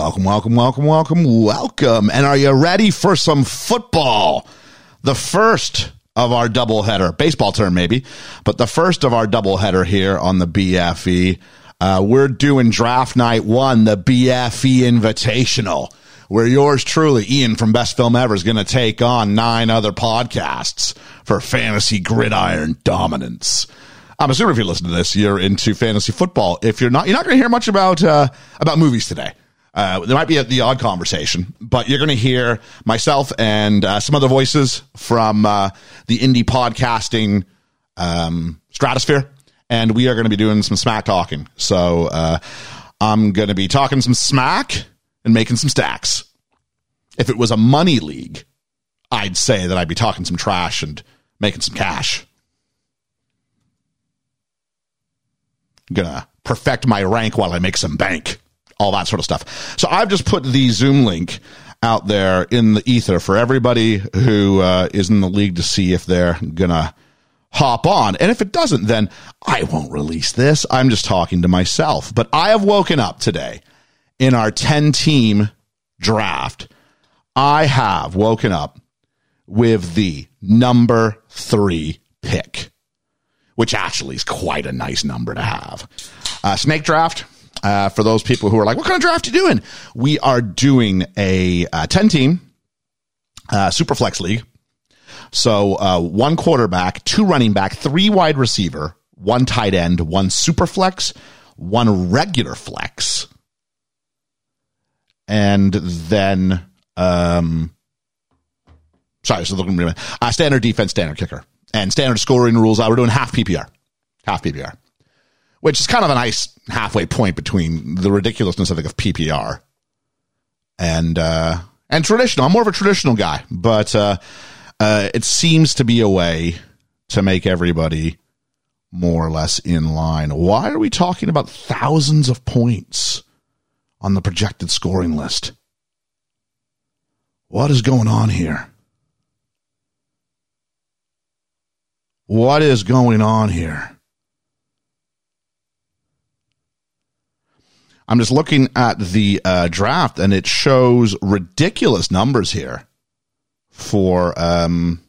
welcome, welcome, welcome, welcome, welcome. And are you ready for some football? The first of our doubleheader, baseball term maybe, but the first of our doubleheader here on the BFE. Uh, we're doing draft night one, the BFE Invitational, where yours truly, Ian from Best Film Ever, is going to take on nine other podcasts for fantasy gridiron dominance. I'm assuming if you listen to this, you're into fantasy football. If you're not, you're not going to hear much about uh, about movies today. Uh, there might be a, the odd conversation, but you're going to hear myself and uh, some other voices from uh, the indie podcasting um, stratosphere, and we are going to be doing some smack talking. So uh, I'm going to be talking some smack and making some stacks. If it was a money league, I'd say that I'd be talking some trash and making some cash. I'm gonna perfect my rank while I make some bank all that sort of stuff. So I've just put the Zoom link out there in the ether for everybody who uh, is in the league to see if they're gonna hop on. And if it doesn't, then I won't release this. I'm just talking to myself. But I have woken up today in our 10 team draft. I have woken up with the number three pick, which actually is quite a nice number to have. Uh, snake draft uh, for those people who are like, what kind of draft are you doing? We are doing a uh, 10 team uh, super flex league. So uh, one quarterback, two running back, three wide receiver, one tight end, one super flex, one regular flex, and then um, sorry, so looking uh, standard defense, standard kicker, and standard scoring rules. Uh, we're doing half PPR, half PPR which is kind of a nice halfway point between the ridiculousness, of PPR and uh, and traditional. I'm more of a traditional guy, but uh, uh, it seems to be a way to make everybody more or less in line. Why are we talking about thousands of points on the projected scoring list? What is going on here? What is going on here? I'm just looking at the uh, draft, and it shows ridiculous numbers here for. Um,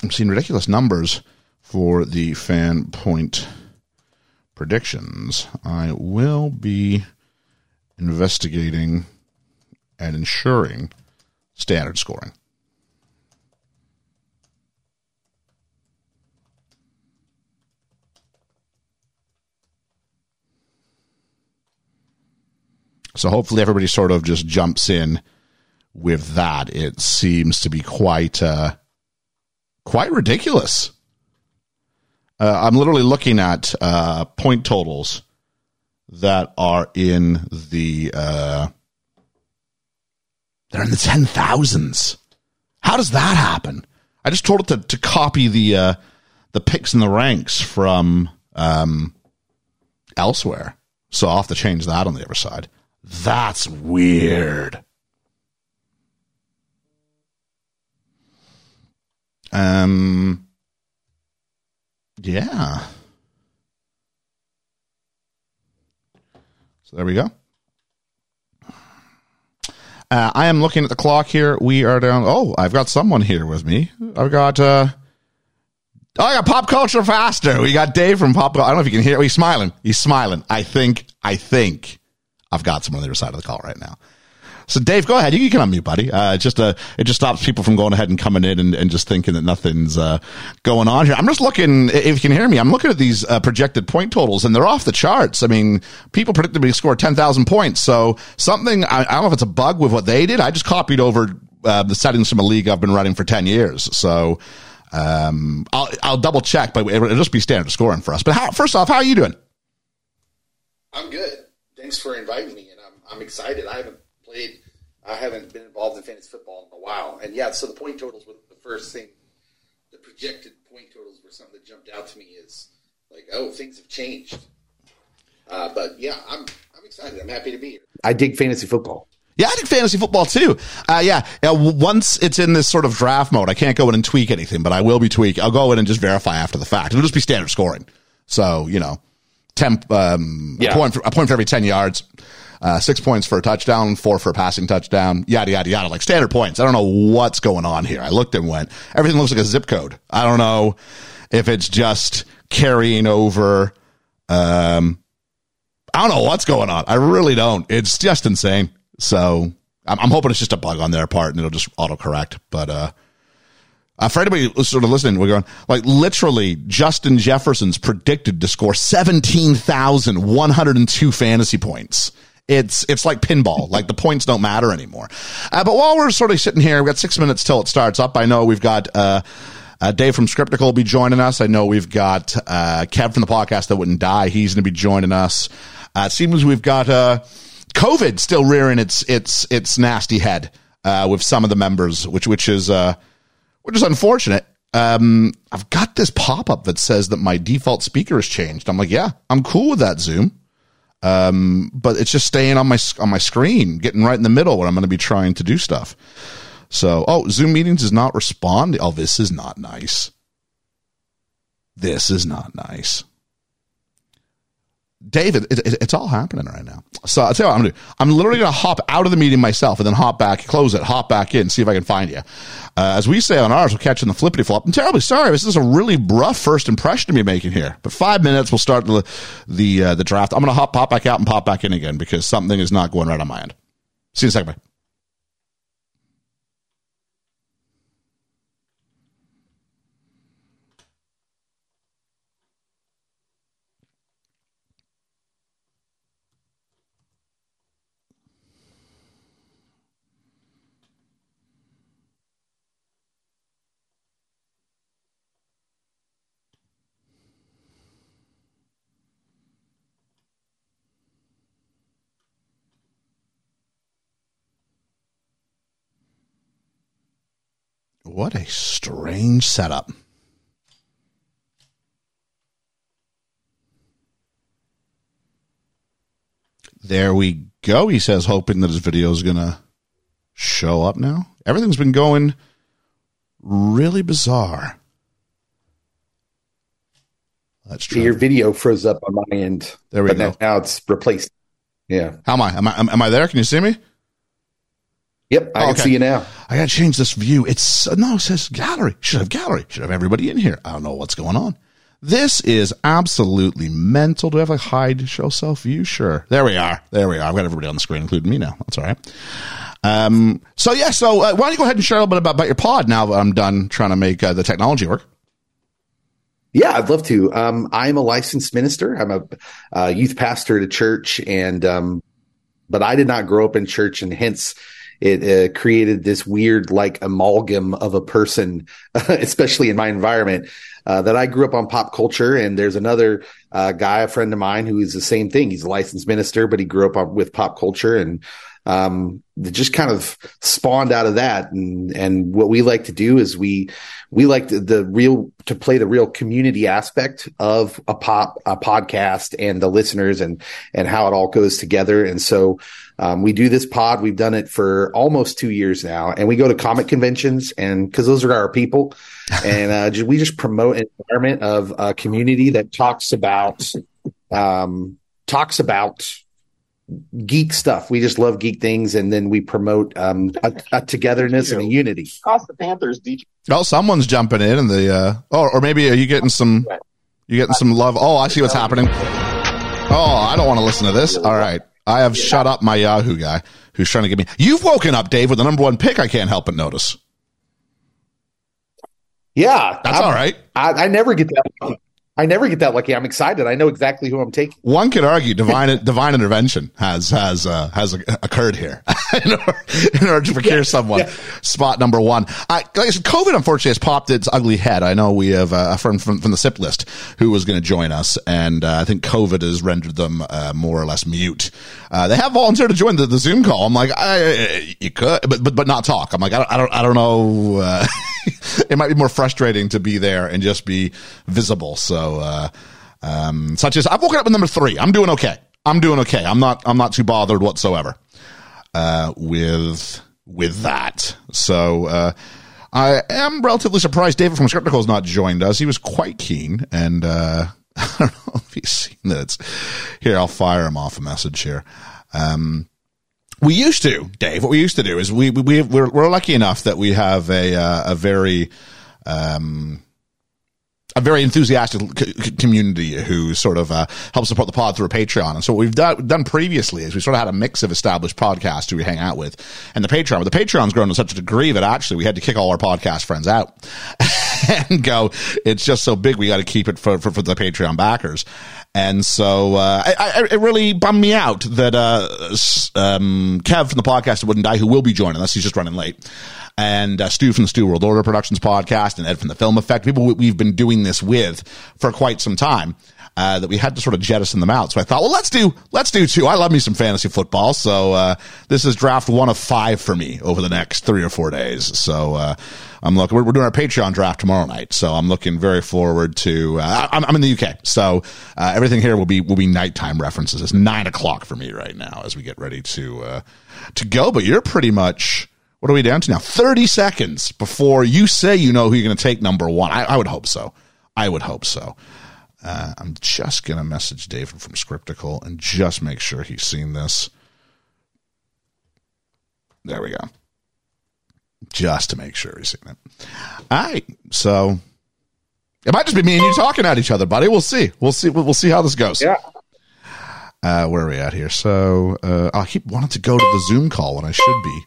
I'm seeing ridiculous numbers for the fan point predictions. I will be investigating and ensuring standard scoring. So hopefully everybody sort of just jumps in with that. It seems to be quite uh, quite ridiculous. Uh, I'm literally looking at uh, point totals that are in the uh, they're in the ten thousands. How does that happen? I just told it to, to copy the uh, the picks and the ranks from um, elsewhere, so I'll have to change that on the other side. That's weird. Um, yeah. So there we go. Uh, I am looking at the clock here. We are down. Oh, I've got someone here with me. I've got. Uh, oh, I got Pop Culture Pastor. We got Dave from pop. I don't know if you can hear. He's smiling. He's smiling. I think. I think I've got someone on the other side of the call right now. So Dave, go ahead. You can unmute, buddy. Uh, just uh, it just stops people from going ahead and coming in and, and just thinking that nothing's uh, going on here. I'm just looking. If you can hear me, I'm looking at these uh, projected point totals, and they're off the charts. I mean, people to score ten thousand points. So something I, I, don't know if it's a bug with what they did. I just copied over uh, the settings from a league I've been running for ten years. So um, I'll I'll double check, but it'll just be standard scoring for us. But how, first off, how are you doing? I'm good thanks for inviting me, and I'm I'm excited. I haven't played, I haven't been involved in fantasy football in a while, and yeah, so the point totals were the first thing. The projected point totals were something that jumped out to me is like, oh, things have changed. Uh, but yeah, I'm I'm excited. I'm happy to be here. I dig fantasy football. Yeah, I dig fantasy football too. Uh, yeah, yeah, once it's in this sort of draft mode, I can't go in and tweak anything, but I will be tweak. I'll go in and just verify after the fact. It'll just be standard scoring. So you know, 10, um, Yeah. a, point for, a point for every 10 yards, uh, six points for a touchdown, four for a passing touchdown, yada, yada, yada, like standard points. I don't know what's going on here. I looked and went, everything looks like a zip code. I don't know if it's just carrying over, um, I don't know what's going on. I really don't. It's just insane. So I'm, I'm hoping it's just a bug on their part and it'll just autocorrect. But, uh, uh, for anybody who's sort of listening, we're going like literally Justin Jefferson's predicted to score 17,102 fantasy points. It's, it's like pinball. like the points don't matter anymore. Uh, but while we're sort of sitting here, we've got six minutes till it starts up. I know we've got, uh, uh, Dave from Scriptical will be joining us. I know we've got, uh, Kev from the podcast that wouldn't die. He's going to be joining us. Uh, it seems we've got, uh, COVID still rearing its, its, its nasty head, uh, with some of the members, which, which is, uh, which is unfortunate. Um, I've got this pop up that says that my default speaker has changed. I'm like, yeah, I'm cool with that Zoom. Um, but it's just staying on my, on my screen, getting right in the middle when I'm going to be trying to do stuff. So, oh, Zoom meetings is not responding. Oh, this is not nice. This is not nice. David, it, it, it's all happening right now. So I'll tell you what I'm gonna do. I'm literally gonna hop out of the meeting myself and then hop back, close it, hop back in, see if I can find you. Uh, as we say on ours, we're catching the flippity flop. I'm terribly sorry. This is a really rough first impression to be making here. But five minutes, we'll start the the uh, the draft. I'm gonna hop pop back out and pop back in again because something is not going right on my end. See you in a second. Bye. What a strange setup. There we go. He says, hoping that his video is going to show up now. Everything's been going really bizarre. That's true. Your video froze up on my end. There we but go. Now, now it's replaced. Yeah. How am I? Am I am I there? Can you see me? Yep. I Oh, can okay. see you now. I got to change this view. It's no, it says gallery. Should have gallery. Should have everybody in here. I don't know what's going on. This is absolutely mental. Do I have a hide show self view? Sure. There we are. There we are. I've got everybody on the screen, including me now. That's all right. Um, so yeah, so uh, why don't you go ahead and share a little bit about, about your pod now that I'm done trying to make uh, the technology work? Yeah, I'd love to. Um, I'm a licensed minister. I'm a uh, youth pastor at a church, and um, but I did not grow up in church, and hence it uh, created this weird like amalgam of a person, especially in my environment. Uh, that I grew up on pop culture, and there's another uh, guy, a friend of mine, who is the same thing. He's a licensed minister, but he grew up on- with pop culture, and um, just kind of spawned out of that. And and what we like to do is we we like the, the real to play the real community aspect of a pop a podcast and the listeners and and how it all goes together. And so um, we do this pod. We've done it for almost two years now, and we go to comic conventions and because those are our people, and uh, ju- we just promote an environment of a community that talks about um, talks about geek stuff. We just love geek things, and then we promote um, a, a togetherness and a unity. cost the Panthers DJ. Oh, someone's jumping in, and the uh, oh, or maybe are you getting some? You getting some love? Oh, I see what's happening. Oh, I don't want to listen to this. All right, I have shut up my Yahoo guy who's trying to get me. You've woken up, Dave, with the number one pick. I can't help but notice. Yeah, That's I'm- all right. I, I never get that. I never get that lucky. I'm excited. I know exactly who I'm taking. One could argue divine divine intervention has has uh, has occurred here in, order, in order to procure someone. Spot number one. I, like I said, COVID unfortunately has popped its ugly head. I know we have uh, a friend from, from the SIP list who was going to join us, and uh, I think COVID has rendered them uh, more or less mute. Uh, they have volunteered to join the, the Zoom call. I'm like, I, you could, but but but not talk. I'm like, I don't I don't, I don't know. Uh, it might be more frustrating to be there and just be visible. So. Uh, um, such as I've woken up with number three. I'm doing okay. I'm doing okay. I'm not. I'm not too bothered whatsoever uh, with with that. So uh, I am relatively surprised David from Scriptical has not joined us. He was quite keen, and uh, I don't know if he's seen that. Here, I'll fire him off a message here. Um, we used to, Dave. What we used to do is we we we're, we're lucky enough that we have a uh, a very um, a very enthusiastic c- community who sort of uh, helps support the pod through a Patreon. And so what we've done, done previously is we sort of had a mix of established podcasts who we hang out with and the Patreon. But the Patreon's grown to such a degree that actually we had to kick all our podcast friends out and go, it's just so big, we got to keep it for, for, for, the Patreon backers. And so uh, I, I, it really bummed me out that uh, um, Kev from the podcast Wouldn't Die, who will be joining us, he's just running late, and uh, Stew from the Stew World Order Productions podcast and Ed from the Film Effect, people we've been doing this with for quite some time. Uh, that we had to sort of jettison them out. So I thought, well, let's do, let's do two. I love me some fantasy football. So, uh, this is draft one of five for me over the next three or four days. So, uh, I'm looking, we're, we're, doing our Patreon draft tomorrow night. So I'm looking very forward to, uh, I'm, I'm, in the UK. So, uh, everything here will be, will be nighttime references. It's nine o'clock for me right now as we get ready to, uh, to go. But you're pretty much, what are we down to now? 30 seconds before you say you know who you're going to take number one. I, I, would hope so. I would hope so. Uh, I'm just going to message David from Scriptical and just make sure he's seen this. There we go. Just to make sure he's seen it. All right. So it might just be me and you talking at each other, buddy. We'll see. We'll see. We'll, see how this goes. Yeah. Uh, where are we at here? So uh, I keep wanting to go to the Zoom call when I should be.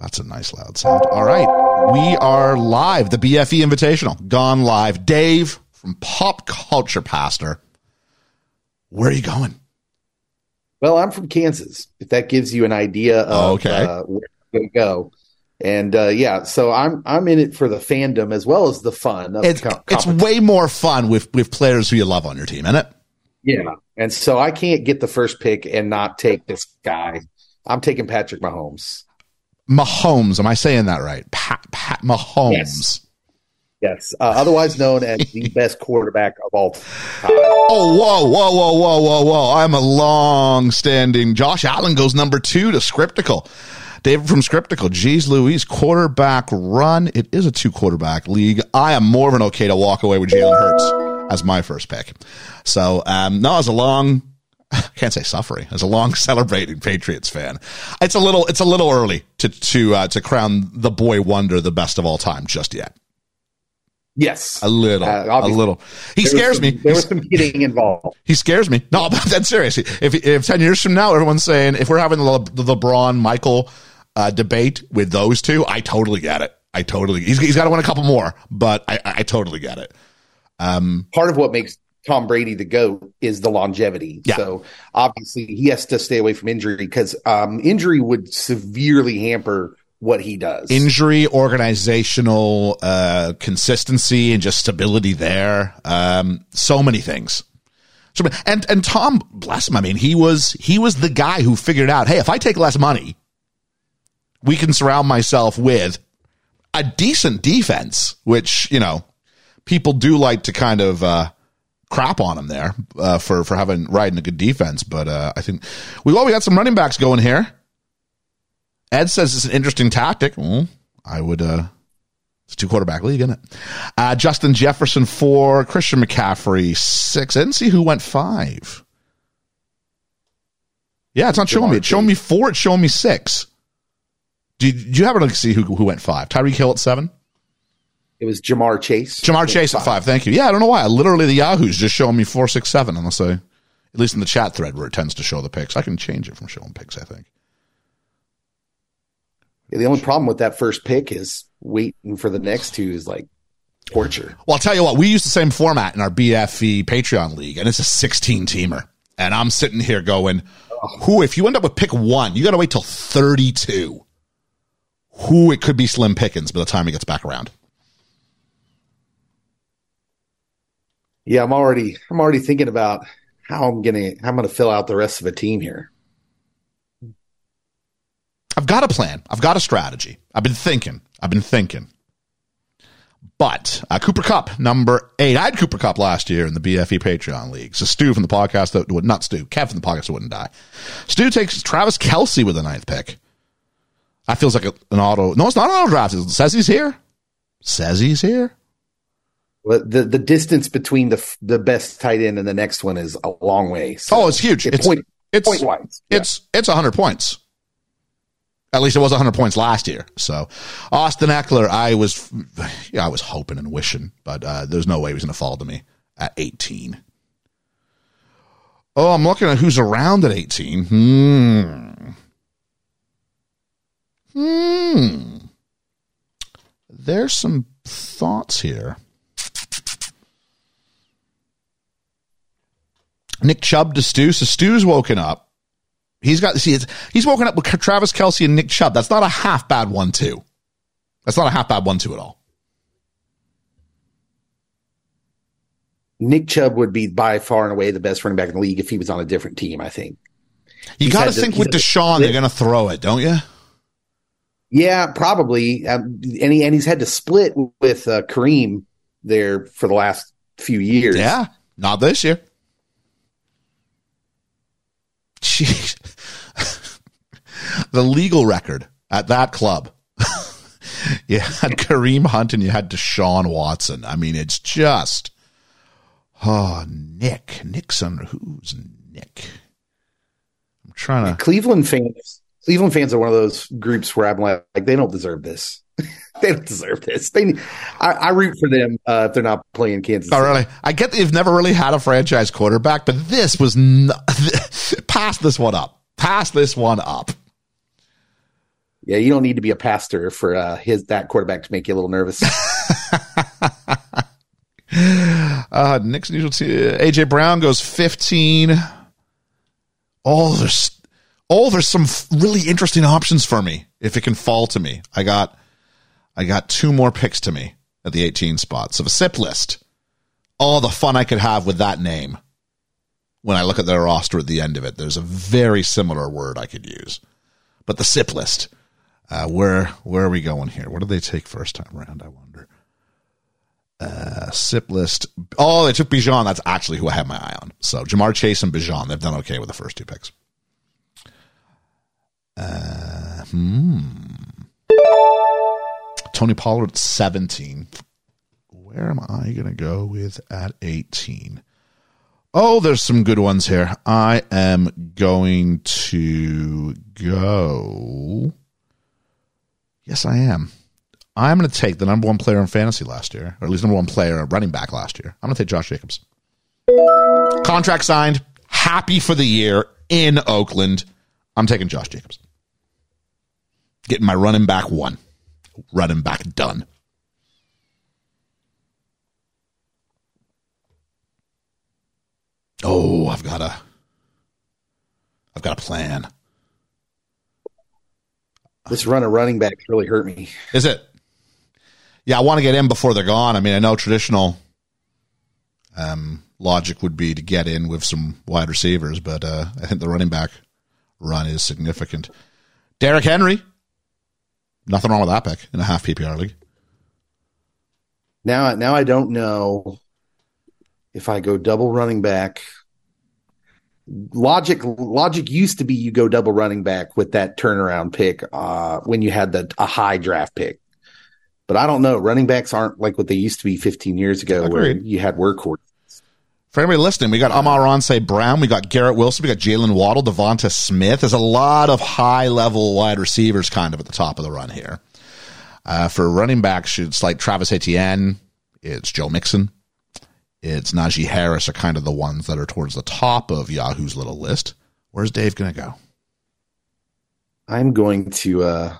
That's a nice loud sound. All right. We are live. The BFE Invitational gone live. Dave from Pop Culture Pastor. Where are you going? Well, I'm from Kansas. If that gives you an idea of okay. uh, where to go. And uh, yeah, so I'm I'm in it for the fandom as well as the fun. It's, co- it's way more fun with with players who you love on your team, isn't it? Yeah, and so I can't get the first pick and not take this guy. I'm taking Patrick Mahomes. Mahomes. Am I saying that right? Pat, Pat Mahomes. Yes. Yes, uh, otherwise known as the best quarterback of all time. Oh, whoa, whoa, whoa, whoa, whoa, whoa! I'm a long-standing. Josh Allen goes number two to Scriptical. David from Scriptical. Geez, Louise, quarterback run. It is a two-quarterback league. I am more than okay to walk away with Jalen Hurts as my first pick. So, um, no, as a long I can't say suffering as a long celebrating Patriots fan. It's a little, it's a little early to, to, uh, to crown the boy wonder the best of all time just yet. Yes, a little, uh, a little. He scares some, me. There was some kidding involved. He scares me. No, but that's serious. If if ten years from now, everyone's saying if we're having the, the LeBron Michael uh, debate with those two, I totally get it. I totally. He's he's got to win a couple more, but I I totally get it. Um, part of what makes Tom Brady the GOAT is the longevity. Yeah. So obviously he has to stay away from injury because um, injury would severely hamper what he does. Injury, organizational uh, consistency, and just stability there. Um, so many things. So, and and Tom, bless him. I mean, he was he was the guy who figured out, hey, if I take less money, we can surround myself with a decent defense, which you know people do like to kind of. Uh, crap on him there uh, for for having riding a good defense. But uh, I think we well we got some running backs going here. Ed says it's an interesting tactic. I would. Uh, it's two quarterback league, isn't it? Uh, Justin Jefferson four, Christian McCaffrey six. I didn't see who went five. Yeah, it's not showing me. It's showing me four. It's showing me six. Did, did you happen to see who who went five? Tyreek Hill at seven. It was Ja'Marr Chase. Ja'Marr Chase at five. Thank you. Yeah, I don't know why. Literally, the Yahoo's just showing me four, six, seven. Unless I, at least in the chat thread where it tends to show the picks, I can change it from showing picks. I think. Yeah, the only problem with that first pick is waiting for the next two is like torture. Well, I'll tell you what. We use the same format in our BFE Patreon league, and it's a 16 teamer. And I'm sitting here going, "Who? If you end up with pick one, you got to wait till 32. Who? It could be Slim Pickens by the time he gets back around." Yeah, I'm already I'm already thinking about how I'm gonna how I'm gonna fill out the rest of a team here. I've got a plan. I've got a strategy. I've been thinking. I've been thinking. But uh, Cooper Kupp, number eight. I had Cooper Kupp last year in the BFE Patreon League. So Stew from the podcast that would not Stew, Kev from the podcast that wouldn't die. Stew takes Travis Kelce with the ninth pick. That feels like a, an auto. No, it's not an auto draft. It says he's here. Says he's here. The the distance between the the best tight end and the next one is a long way. So Oh, it's huge. it It's point it's point wise. Yeah. it's it's 100 points. At least it was 100 points last year. So Austin Ekeler, I was yeah, I was hoping and wishing, but uh, there's no way he was going to fall to me at 18. Oh, I'm looking at who's around at 18. Hmm. Hmm. There's some thoughts here. Nick Chubb to Stew. So Stew's woken up. He's got see it's he's woken up with Travis Kelce and Nick Chubb. That's not a half bad one two. That's not a half bad one two at all. Nick Chubb would be by far and away the best running back in the league if he was on a different team. I think. You got to think with Deshaun, they're going to throw it, don't you? Yeah, probably. Um, and he and he's had to split with uh, Kareem there for the last few years. Yeah, not this year. Jeez. the legal record at that club. you had Kareem Hunt and you had Deshaun Watson. I mean, it's just oh Nick. Nixon. Who's Nick? I'm trying to Cleveland fans. Cleveland fans are one of those groups where I'm like, like they don't deserve this. they don't deserve this. They, need- I, I root for them uh, if they're not playing Kansas. Oh, City. really? I get that you've never really had a franchise quarterback, but this was not, pass this one up. Pass this one up. Yeah, you don't need to be a pastor for uh, his that quarterback to make you a little nervous. Uh, Nick's usual t- AJ Brown goes 15. Oh, there's oh, there's some f- really interesting options for me if it can fall to me. I got I got two more picks to me at the 18 spot. So the SIP list. All the fun I could have with that name. When I look at their roster at the end of it, there's a very similar word I could use. But the SIP list. Uh, where where are we going here? What did they take first time around? I wonder. Uh, SIP list. Oh, they took Bijan. That's actually who I have my eye on. So Ja'Marr Chase and Bijan. They've done okay with the first two picks. Uh, hmm. Tony Pollard at 17. Where am I going to go with at 18? Oh, there's some good ones here. I am going to go. Yes, I am. I'm going to take the number one player in fantasy last year, or at least number one player running back last year. I'm going to take Josh Jacobs. Contract signed, happy for the year in Oakland. I'm taking Josh Jacobs. Getting my running back one, running back done. Oh, I've got a, I've got a plan. this run of running backs really hurt me. Is it? Yeah, I want to get in before they're gone. I mean, I know traditional um, logic would be to get in with some wide receivers, but uh, I think the running back run is significant. Derrick Henry, nothing wrong with that pick in a half PPR league. Now, now I don't know if I go double running back. Logic, logic used to be you go double running back with that turnaround pick uh, when you had the a high draft pick. But I don't know. Running backs aren't like what they used to be 15 years ago, where you had workhorse. For anybody listening, we got Amon-Ra St. Brown, we got Garrett Wilson, we got Jalen Waddle, Devonta Smith. There's a lot of high level wide receivers kind of at the top of the run here. Uh, for running backs, it's like Travis Etienne, it's Joe Mixon, it's Najee Harris are kind of the ones that are towards the top of Yahoo's little list. Where's Dave going to go? I'm going to. uh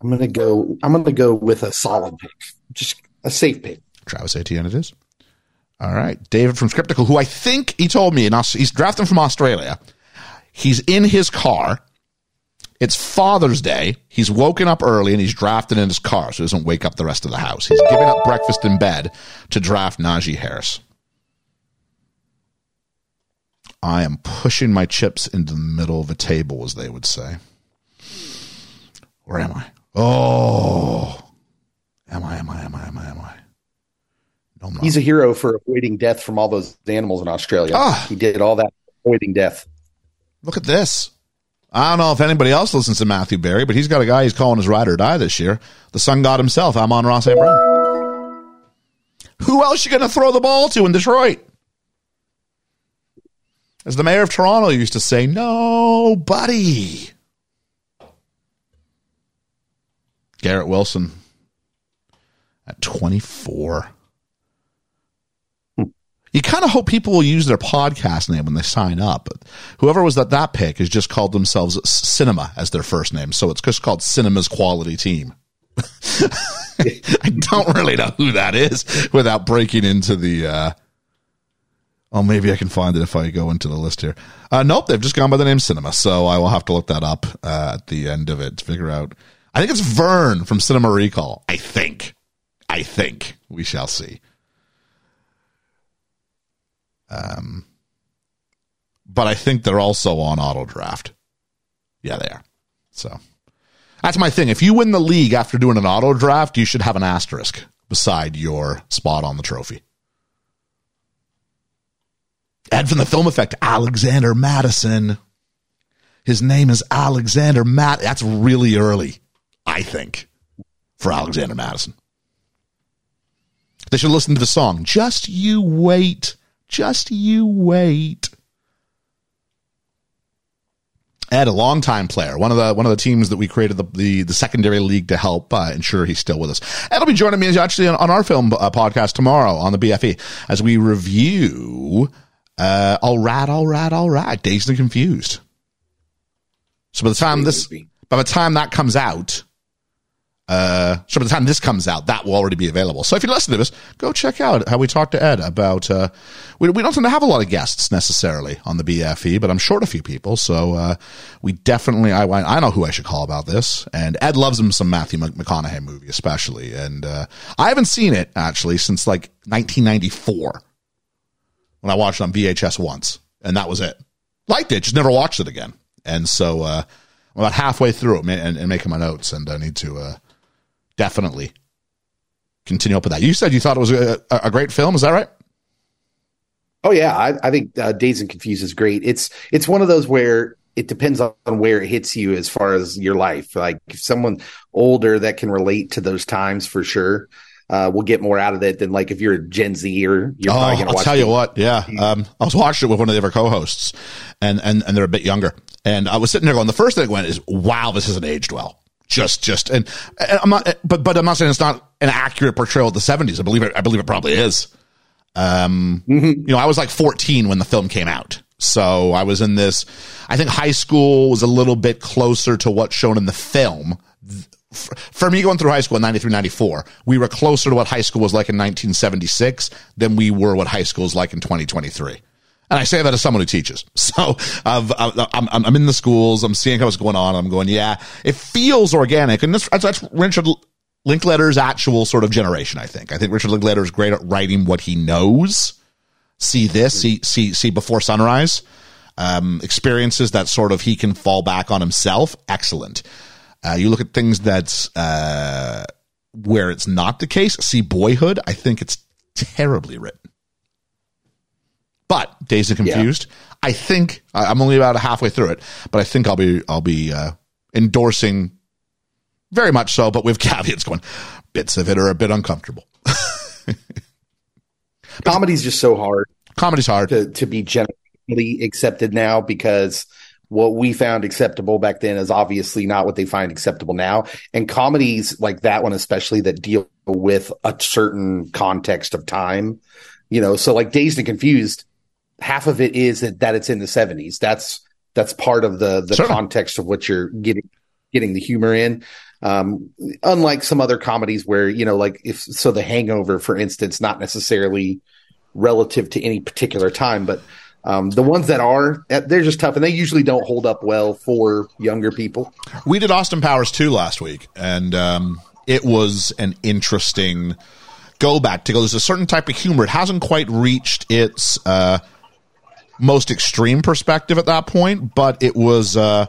I'm going to go. I'm going to go with a solid pick, just a safe pick. Travis Etienne it is. All right. David from Scriptical, who I think he told me Aus- he's drafting from Australia. He's in his car. It's Father's Day. He's woken up early and he's drafting in his car so he doesn't wake up the rest of the house. He's giving up breakfast in bed to draft Najee Harris. I am pushing my chips into the middle of a table, as they would say. Where am I? Oh, am I? Am I? Am I? Am I? Am I? Not. He's a hero for avoiding death from all those animals in Australia. Ah. He did all that avoiding death. Look at this. I don't know if anybody else listens to Matthew Berry, but he's got a guy he's calling his ride or die this year. The sun god himself, Amon-Ra St. Brown. Who else you going to throw the ball to in Detroit? As the mayor of Toronto used to say, nobody. Garrett Wilson at 24. You kind of hope people will use their podcast name when they sign up. But whoever was at that pick has just called themselves Cinema as their first name. So it's just called Cinema's Quality Team. I don't really know who that is without breaking into the. Uh, oh, maybe I can find it if I go into the list here. Uh, nope, they've just gone by the name Cinema, so I will have to look that up uh, at the end of it to figure out. I think it's Verne from Cinema Recall. I think. I think we shall see. Um, but I think they're also on auto draft. Yeah, they are. So. That's my thing. If you win the league after doing an auto draft, you should have an asterisk beside your spot on the trophy. Ed from the film effect, Alexander Mattison. His name is Alexander Matt. That's really early, I think, for Alexander Mattison. They should listen to the song. Just you wait. Just you wait. Ed, a longtime player, one of the one of the teams that we created the the, the secondary league to help uh, ensure he's still with us. Ed will be joining me actually on, on our film uh, podcast tomorrow on the BFE as we review. Uh, all right, all right, all right. Dazed and confused. So by the time this, by the time that comes out, uh, so by the time this comes out, that will already be available. So if you listen to this, go check out how we talked to Ed about, uh, we, we don't tend to have a lot of guests necessarily on the BFE, but I'm short a few people. So, uh, we definitely, I, I know who I should call about this. And Ed loves him some Matthew McConaughey movie, especially. And, uh, I haven't seen it actually since like 1994 when I watched it on VHS once. And that was it. Liked it, just never watched it again. And so, uh, I'm about halfway through it and, and making my notes and I need to, uh, definitely continue up with that. You said you thought it was a, a great film. Is that right? Oh yeah, I, I think uh, Dazed and Confused is great. It's it's one of those where it depends on where it hits you as far as your life. Like if someone older that can relate to those times for sure. Uh, will get more out of it than like if you're a Gen Z or you're oh, I'll tell you what, yeah. Um, I was watching it with one of the other co-hosts and, and, and they're a bit younger. And I was sitting there going, the first thing I went is, wow, this hasn't aged well just just and, and, I'm not but but I'm not saying it's not an accurate portrayal of the 70s. I believe it I believe it probably is. Um mm-hmm. you know, I was like 14 when the film came out. So I was in this I think high school was a little bit closer to what's shown in the film. For me going through high school in 93 94, we were closer to what high school was like in 1976 than we were what high school is like in 2023. And I say that as someone who teaches. So I've, I'm, I'm in the schools. I'm seeing what's going on. I'm going, yeah, it feels organic. And that's, that's Richard Linklater's actual sort of generation, I think. I think Richard Linklater is great at writing what he knows. See this, see, see, see before sunrise. Um, experiences that sort of he can fall back on himself. Excellent. Uh, you look at things that's, uh, where it's not the case. See boyhood. I think it's terribly written. But Dazed and Confused, yeah. I think I'm only about halfway through it, but I think I'll be I'll be uh, endorsing very much so, but with caveats going. Bits of it are a bit uncomfortable. Comedy's just so hard. Comedy's hard to, to be generally accepted now because what we found acceptable back then is obviously not what they find acceptable now. And comedies like that one, especially that deal with a certain context of time, you know, so like Dazed and Confused half of it is that, that it's in the 70s. That's that's part of the the context of what you're getting getting the humor in. Um, unlike some other comedies where you know, like if so, The Hangover, for instance, not necessarily relative to any particular time, but um, the ones that are, eh, they're just tough, and they usually don't hold up well for younger people. We did Austin Powers two last week, and um, it was an interesting go back to go. There's a certain type of humor. It hasn't quite reached its uh, most extreme perspective at that point, but it was uh,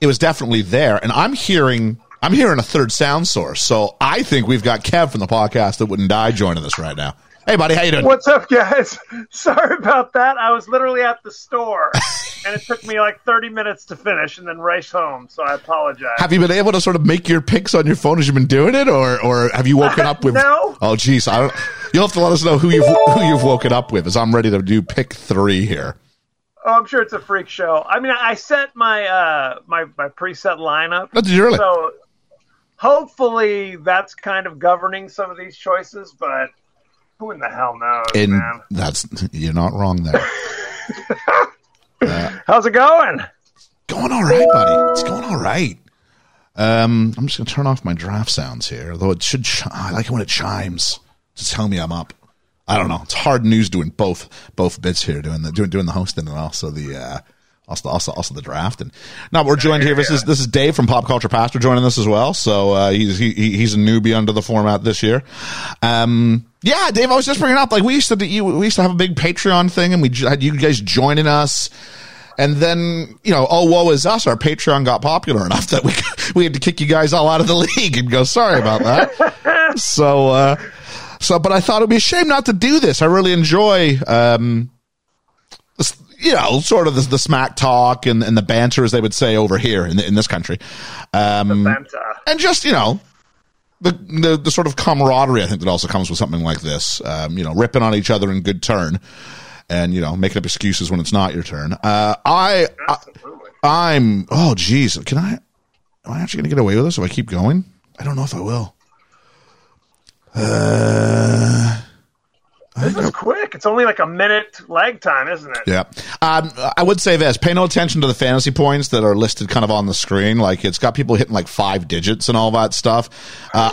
it was definitely there. And I'm hearing I'm hearing a third sound source. So I think we've got Kev from the podcast that wouldn't die joining us right now. Hey, buddy, how you doing? What's up, guys? Sorry about that. I was literally at the store, and it took me like 30 minutes to finish and then race home. So I apologize. Have you been able to sort of make your picks on your phone as you've been doing it, or or have you woken up with? No. Oh, geez, I don't. You'll have to let us know who you've who you've woken up with, as I'm ready to do pick three here. Oh, I'm sure it's a freak show. I mean, I set my uh my my preset lineup. That's really. So hopefully that's kind of governing some of these choices, but who in the hell knows, And man? that's you're not wrong there. How's it going? going all right, buddy. It's going all right. Um, I'm just gonna turn off my draft sounds here, although it should. Ch- I like it when it chimes to tell me I'm up. I don't know. It's hard news doing both both bits here, doing the doing doing the hosting and also the uh, also also also the draft. And now we're joined here. This is this is Dave from Pop Culture Pastor joining us as well. So uh, he's he, he- he's a newbie under the format this year. Um, yeah, Dave, I was just bringing up like we used to do, we used to have a big Patreon thing, and we had you guys joining us. And then, you know, oh, woe is us. Our Patreon got popular enough that we we had to kick you guys all out of the league and go, sorry about that. so, uh, so, but I thought it'd be a shame not to do this. I really enjoy, um, you know, sort of the, the smack talk and, and the banter, as they would say over here in, in this country. Um, and just, you know, the, the, the sort of camaraderie, I think that also comes with something like this, um, you know, ripping on each other in good turn and, you know, making up excuses when it's not your turn. Uh, I, I Absolutely. I'm. Oh, geez. Can I? Am I actually going to get away with this if I keep going? I don't know if I will. Uh, This is quick. It's only like a minute lag time, isn't it? yeah. Um, I would say this: pay no attention to the fantasy points that are listed kind of on the screen. Like it's got people hitting like five digits and all that stuff. Uh,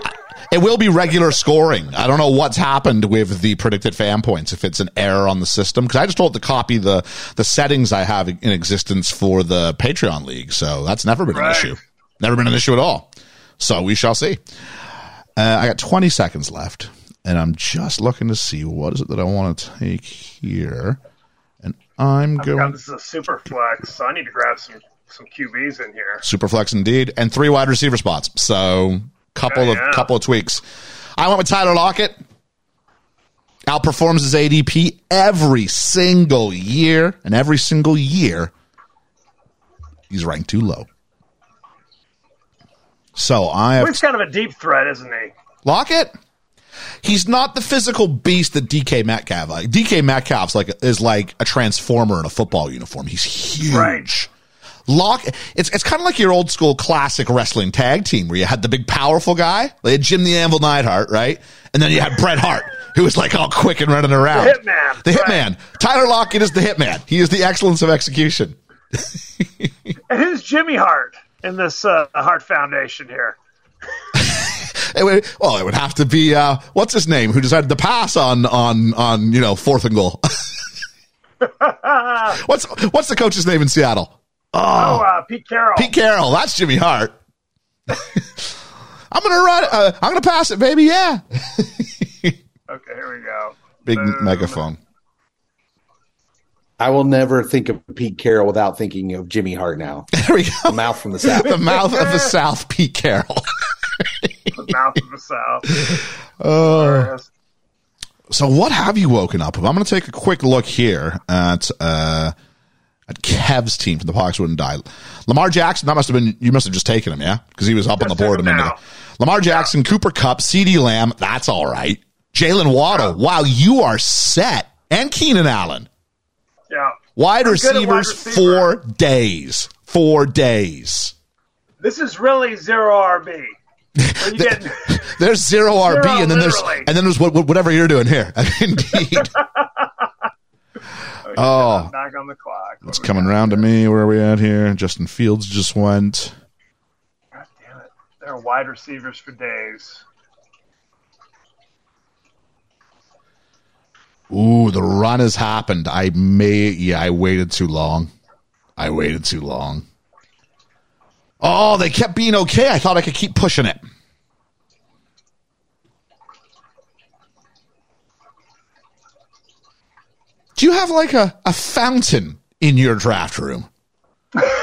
it will be regular scoring. I don't know what's happened with the predicted fan points. If it's an error on the system, because I just told it to copy the the settings I have in existence for the Patreon league. So that's never been an issue. Never been an issue at all. So we shall see. Uh, I got 20 seconds left, and I'm just looking to see what is it that I want to take here. And I'm God, going this is a super flex, so I need to grab some some QBs in here. super flex indeed, and three wide receiver spots. So couple Yeah, of yeah. couple of tweaks. I went with Tyler Lockett. Outperforms his ADP every single year, and every single year he's ranked too low. So I have He's kind of a deep threat, isn't he? Lockett. He's not the physical beast that DK Metcalf. Like DK Metcalf's like is like a transformer in a football uniform. He's huge. Right. Lock. It's it's kind of like your old school classic wrestling tag team where you had the big powerful guy. like Jim the Anvil Neidhart, right? And then you had Bret Hart, who was like all quick and running around. The Hitman, The right. Hitman. Tyler Lockett is the Hitman. He is the excellence of execution. And who's Jimmy Hart in this uh, Hart Foundation here? It would, well, it would have to be uh, what's his name who decided to pass on on on you know fourth and goal. what's what's the coach's name in Seattle? Oh, uh, Pete Carroll. Pete Carroll. That's Jimmy Hart. I'm gonna run. Uh, I'm gonna pass it, baby. Yeah. Okay, here we go. Big Boom. megaphone. I will never think of Pete Carroll without thinking of Jimmy Hart now. There we go. The go. mouth from the south. The mouth of the South, Pete Carroll. The mouth of the South. Oh. So, what have you woken up? I'm going to take a quick look here at uh, at Kev's team from the Hawks wouldn't die. Lamar Jackson. That must have been you. Must have just taken him, yeah, because he was up on the board a minute ago. Lamar Jackson, Cooper Kupp, CeeDee Lamb. That's all right. Jalen Waddle. Wow, you are set. And Keenan Allen. Yeah. Wide I'm at wide receivers receiver. four days. Four days. This is really zero RB. Are getting? There's zero RB, and then there's literally. and then there's what, what- whatever you're doing here. Indeed. Oh. Back oh. on the clock. It's coming around to me. Where are we at here? Justin Fields just went. God damn it. They're wide receivers for days. Ooh, the run has happened. I may, yeah, I waited too long. I waited too long. Oh, they kept being okay. I thought I could keep pushing it. Do you have like a, a fountain in your draft room?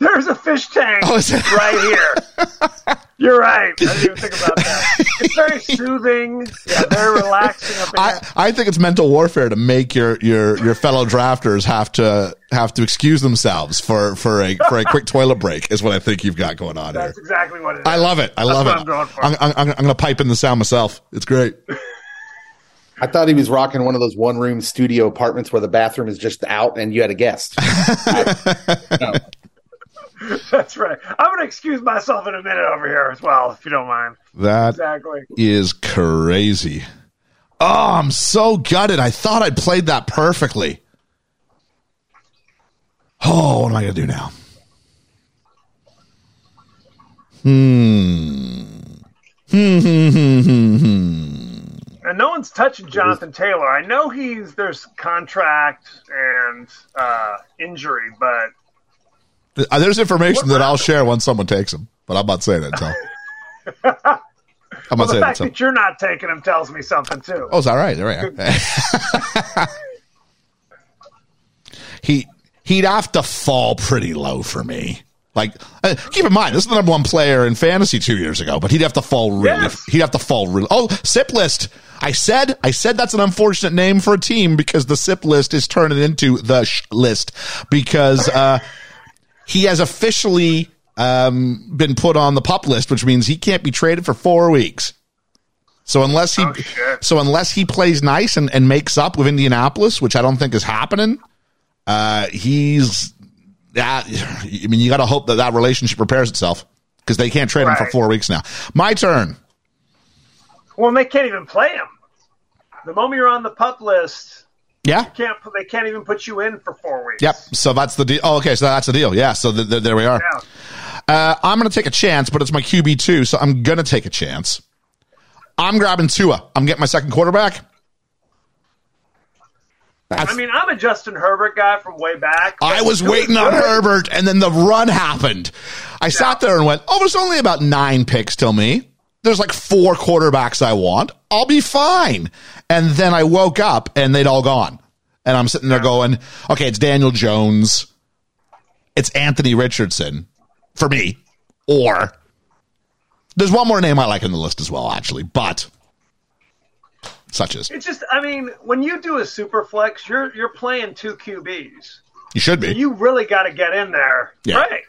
There's a fish tank Oh, is it? right here. You're right. I didn't even think about that. It's very soothing. Yeah, very relaxing up I. I think it's mental warfare to make your, your, your fellow drafters have to have to excuse themselves for, for a for a quick toilet break is what I think you've got going on here. That's exactly what it is. I love it. I That's love what it. I'm going for. I'm, I'm, I'm going to pipe in the sound myself. It's great. I thought he was rocking one of those one room studio apartments where the bathroom is just out and you had a guest. No. That's right. I'm going to excuse myself in a minute over here as well, if you don't mind. That Exactly. is crazy. Oh, I'm so gutted. I thought I'd played that perfectly. Oh, what am I going to do now? Hmm. Hmm, hmm, hmm, hmm, hmm. And no one's touching Jonathan Taylor. I know he's there's contract and uh, injury, but There's information that I'll share once someone takes him, but I'm not saying it until. I'm not well, the saying it fact that you're not taking him tells me something too. Oh, is that right? There we are. he he'd have to fall pretty low for me. Like, uh, keep in mind, this is the number one player in fantasy two years ago, but he'd have to fall really. Yes. He'd have to fall really. Oh, sip list. I said, I said that's an unfortunate name for a team because the sip list is turning into the sh list because uh, he has officially um, been put on the pup list, which means he can't be traded for four weeks. So unless he, Oh, so unless he plays nice and, and makes up with Indianapolis, which I don't think is happening, uh, he's that. I mean, you got to hope that that relationship repairs itself because they can't trade him for four weeks now. My turn. Well, they can't even play him. The moment you're on the pup list, Yeah. can't they can't even put you in for four weeks. Yep. So that's the deal. Oh, okay. So that's the deal. Yeah. So th- th- there we are. Yeah. Uh, I'm going to take a chance, but it's my QB two, so I'm going to take a chance. I'm grabbing Tua. I'm getting my second quarterback. I mean, I'm a Justin Herbert guy from way back. I was waiting on good. Herbert, and then the run happened. I sat there and went, "Oh, there's only about nine picks till me. There's like four quarterbacks I want. I'll be fine." And then I woke up, and they'd all gone. And I'm sitting there going, "Okay, it's Daniel Jones, it's Anthony Richardson for me, or there's one more name I like in the list as well, actually, but such as It's just, I mean, when you do a super flex, you're you're playing two QBs. you should be." You really got to get in there, Yeah. right?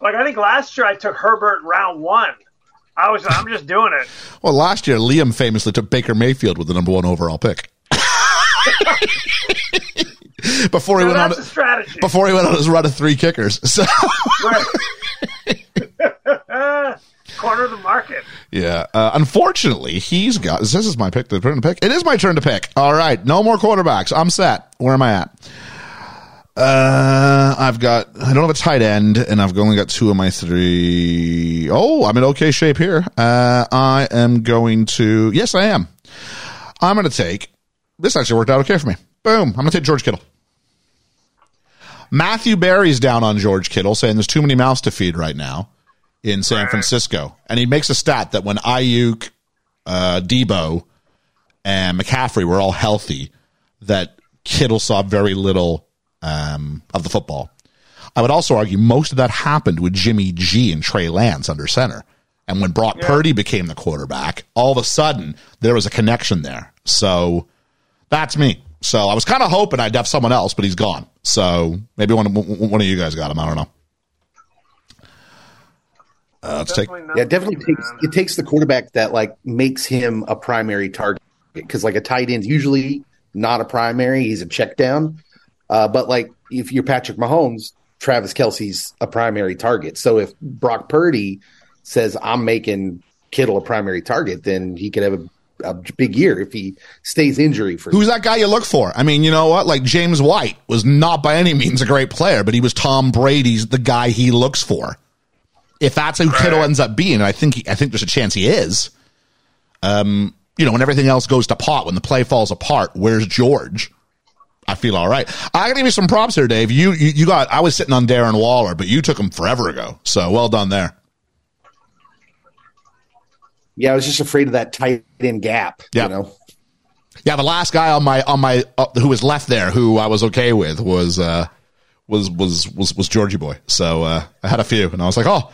Like I think last year I took Herbert round one. I was, I'm just doing it. Well, last year Liam famously took Baker Mayfield with the number one overall pick. before he went on a strategy. before he went on his run of three kickers. So Corner of the market. yeah, uh, unfortunately, he's got. This is my pick. The turn to pick. It is my turn to pick. All right, no more quarterbacks. I'm set. Where am I at? Uh, I've got. I don't have a tight end, and I've only got two of my three. Oh, I'm in okay shape here. Uh, I am going to. Yes, I am. I'm going to take. This actually worked out okay for me. Boom. I'm going to take George Kittle. Matthew Berry's down on George Kittle, saying there's too many mouths to feed right now in San Francisco. And he makes a stat that when Aiyuk, uh, Deebo, and McCaffrey were all healthy, that Kittle saw very little um, of the football. I would also argue most of that happened with Jimmy G and Trey Lance under center. And when Brock Purdy became the quarterback, all of a sudden there was a connection there. So that's me. So I was kind of hoping I'd have someone else, but he's gone. So maybe one, one of you guys got him. I don't know. Uh, let's take. Definitely not Yeah, definitely man. takes it takes the quarterback that like makes him a primary target because like a tight end's usually not a primary; he's a check down. Uh, but like if you're Patrick Mahomes, Travis Kelce's a primary target. So if Brock Purdy says I'm making Kittle a primary target, then he could have a, a big year if he stays injury free. Who's that guy you look for? I mean, you know what? Like James White was not by any means a great player, but he was Tom Brady's the guy he looks for. If that's who Kittle ends up being, I think he, I think there's a chance he is. Um, you know, when everything else goes to pot, when the play falls apart, where's George? I feel all right. I gotta give you some props here, Dave. You, you you got. I was sitting on Darren Waller, but you took him forever ago. So well done there. Yeah, I was just afraid of that tight end gap. Yeah. You know, Yeah, the last guy on my on my uh, who was left there, who I was okay with, was uh was was was was Georgie Boy. So uh, I had a few, and I was like, oh.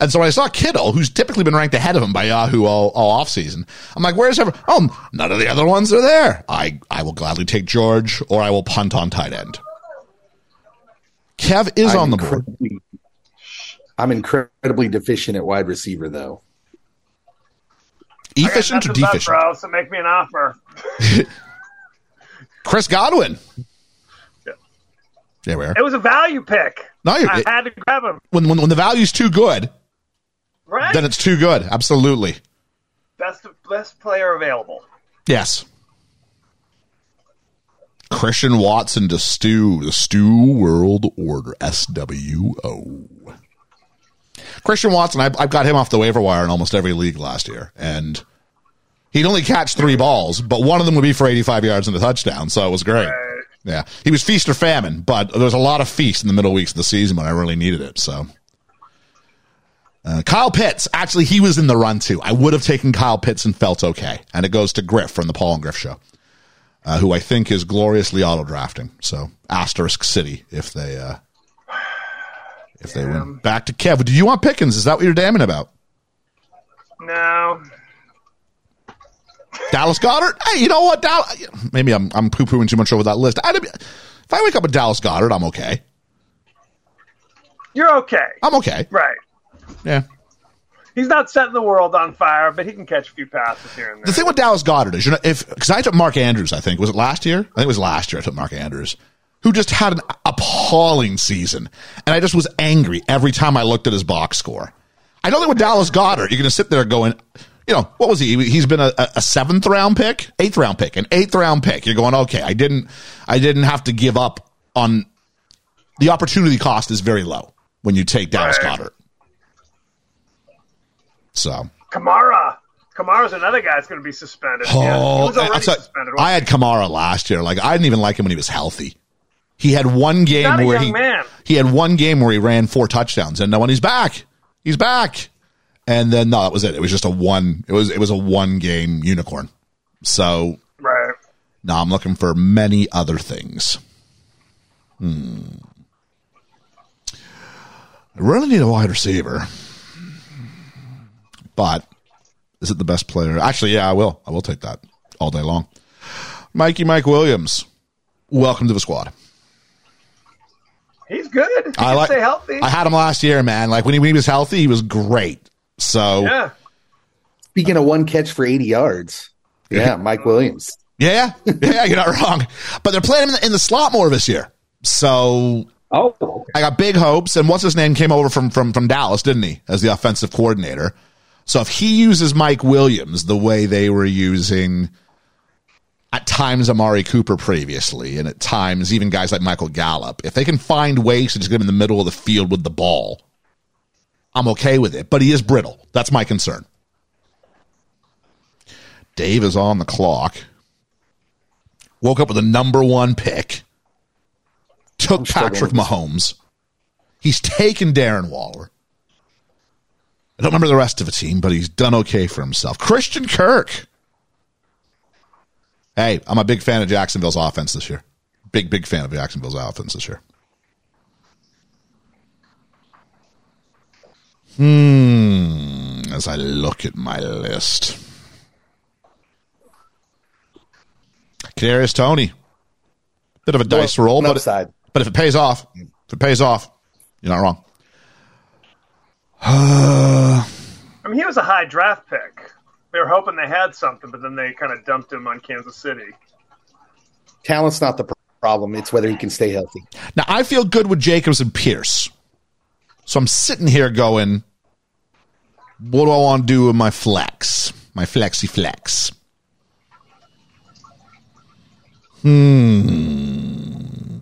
And so when I saw Kittle, who's typically been ranked ahead of him by Yahoo all, all off season, I'm like, where's ever? Oh, none of the other ones are there. I I will gladly take George, or I will punt on tight end. Kev is I'm on the board. I'm incredibly deficient at wide receiver, though. I got Efficient or nothing left, deficient? bro. So make me an offer. Chris Godwin. Yeah. There we are. It was a value pick. No, you're, I had to grab him. when, when when the value's too good, Right. then it's too good. Absolutely. best best player available. Yes. Christian Watson to Stew, the Stew World Order, SWO. Christian Watson, I, I've got him off the waiver wire in almost every league last year, and he'd only catch three balls, but one of them would be for 85 yards and a touchdown, so it was great. Right. Yeah, he was feast or famine, but there was a lot of feast in the middle weeks of the season when I really needed it. So, uh, Kyle Pitts, actually, he was in the run too. I would have taken Kyle Pitts and felt okay, and it goes to Griff from the Paul and Griff show, uh, who I think is gloriously auto drafting. So, asterisk city if they uh, if they win. Back to Kev. Do you want Pickens? Is that what you're damning about? No. Dallas Goedert? Hey, you know what? Dallas, maybe I'm I'm poo pooing too much over that list. I'd, if I wake up with Dallas Goedert, I'm okay. You're okay. I'm okay. Right. Yeah. He's not setting the world on fire, but he can catch a few passes here and there. The thing with Dallas Goedert is, you know, if because I took Mark Andrews, I think was it last year? I think it was last year. I took Mark Andrews, who just had an appalling season, and I just was angry every time I looked at his box score. I don't think with Dallas Goedert, you're going to sit there going, you know, what was he? He's been a, a seventh round pick, eighth round pick, an eighth round pick. You're going, okay, I didn't, I didn't have to give up on the opportunity cost is very low when you take Dallas Right. Goedert. So. Kamara. Kamara's another guy that's going to be suspended. yeah, he Oh, was I- already I'm sorry. suspended. I had Kamara last year. Like I didn't even like him when he was healthy. He had one game where he man. he had one game where he ran four touchdowns, and now when he's back, he's back. And then no, that was it. It was just a one. It was it was a one game unicorn. So right. now I'm looking for many other things. Hmm. I really need a wide receiver, but is it the best player? Actually, yeah, I will. I will take that all day long. Mikey Mike Williams, welcome to the squad. He's good. He I can like. stay healthy. I had him last year, man. Like when he, when he was healthy, he was great. So yeah. Speaking of one catch for 80 yards, yeah, Mike Williams. yeah, yeah, you're not wrong. But they're playing him in the, in the slot more this year. So Oh, I got big hopes. And what's his name came over from from from Dallas, didn't he, as the offensive coordinator? So if he uses Mike Williams the way they were using at times Amari Cooper previously, and at times even guys like Michael Gallup, if they can find ways to just get him in the middle of the field with the ball, I'm okay with it. But he is brittle. That's my concern. Dave is on the clock. Woke up with a number one pick. Took Patrick. Mahomes. He's taken Darren Waller. I don't remember the rest of the team, but he's done okay for himself. Christian Kirk. Hey, I'm a big fan of Jacksonville's offense this year. Big, big fan of Jacksonville's offense this year. Hmm. As I look at my list, Kadarius Toney, bit of a dice Well, roll, an but upside. but if it pays off, if it pays off, you're not wrong. I mean, he was a high draft pick. They were hoping they had something, but then they kind of dumped him on Kansas City. talent's not the problem. It's whether he can stay healthy. Now I feel good with Jacobs and Pierce, so I'm sitting here going, "What do I want to do with my flex? My flexi flex." Hmm.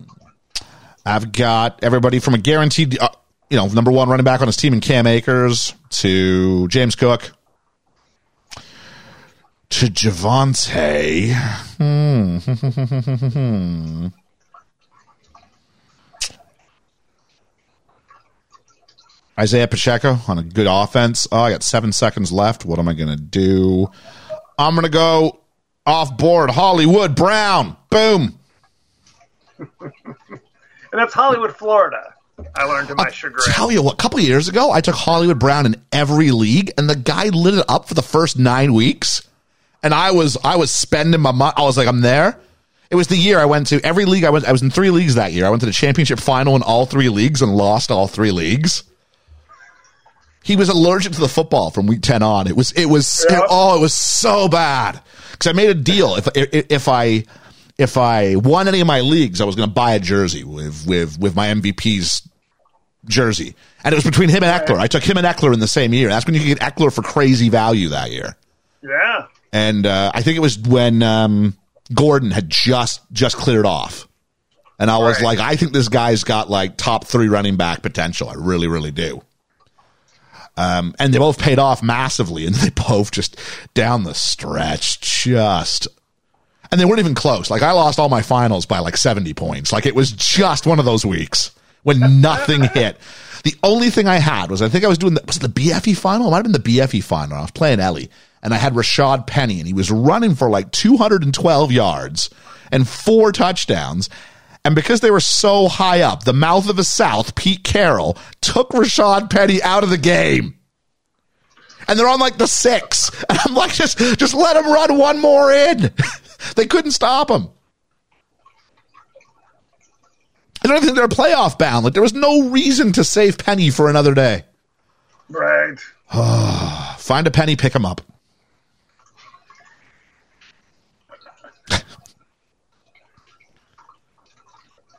I've got everybody from a guaranteed, uh, you know, number one running back on his team in Cam Akers to James Cook to Javonte. Hmm. Isaiah Pacheco on a good offense. Oh, I got seven seconds left. What am I going to do? I'm going to go off board. Hollywood Brown. Boom. and that's Hollywood, Florida. I learned to my chagrin. Tell you what, a couple years ago, I took Hollywood Brown in every league, and the guy lit it up for the first nine weeks. And I was I was spending my money. I was like, I'm there. It was the year I went to every league. I went. I was in three leagues that year. I went to the championship final in all three leagues and lost all three leagues. He was allergic to the football from week ten on. It was it was Yeah. it- oh it was so bad because I made a deal if if, if I if I won any of my leagues I was going to buy a jersey with with with my MVP's jersey, and it was between him and Ekeler. I took him and Ekeler in the same year. That's when you could get Ekeler for crazy value that year yeah. and uh, I think it was when um, Gordon had just just cleared off, and I was Right. like, I think this guy's got like top three running back potential. I really, really do. Um, and they both paid off massively, and they both just down the stretch, just. And they weren't even close. Like I lost all my finals by like seventy points. Like it was just one of those weeks when nothing hit. The only thing I had was I think I was doing the, was it the BFE final? It might have been the BFE final. I was playing Ellie, and I had Rashad Penny, and he was running for like two hundred and twelve yards and four touchdowns. And because they were so high up, the mouth of the South, Pete Carroll, took Rashad Penny out of the game. And they're on like the six. And I'm like, just, just let them run one more in. they couldn't stop them. I don't think they're playoff bound. Like there was no reason to save Penny for another day. Right. Find a penny, pick him up.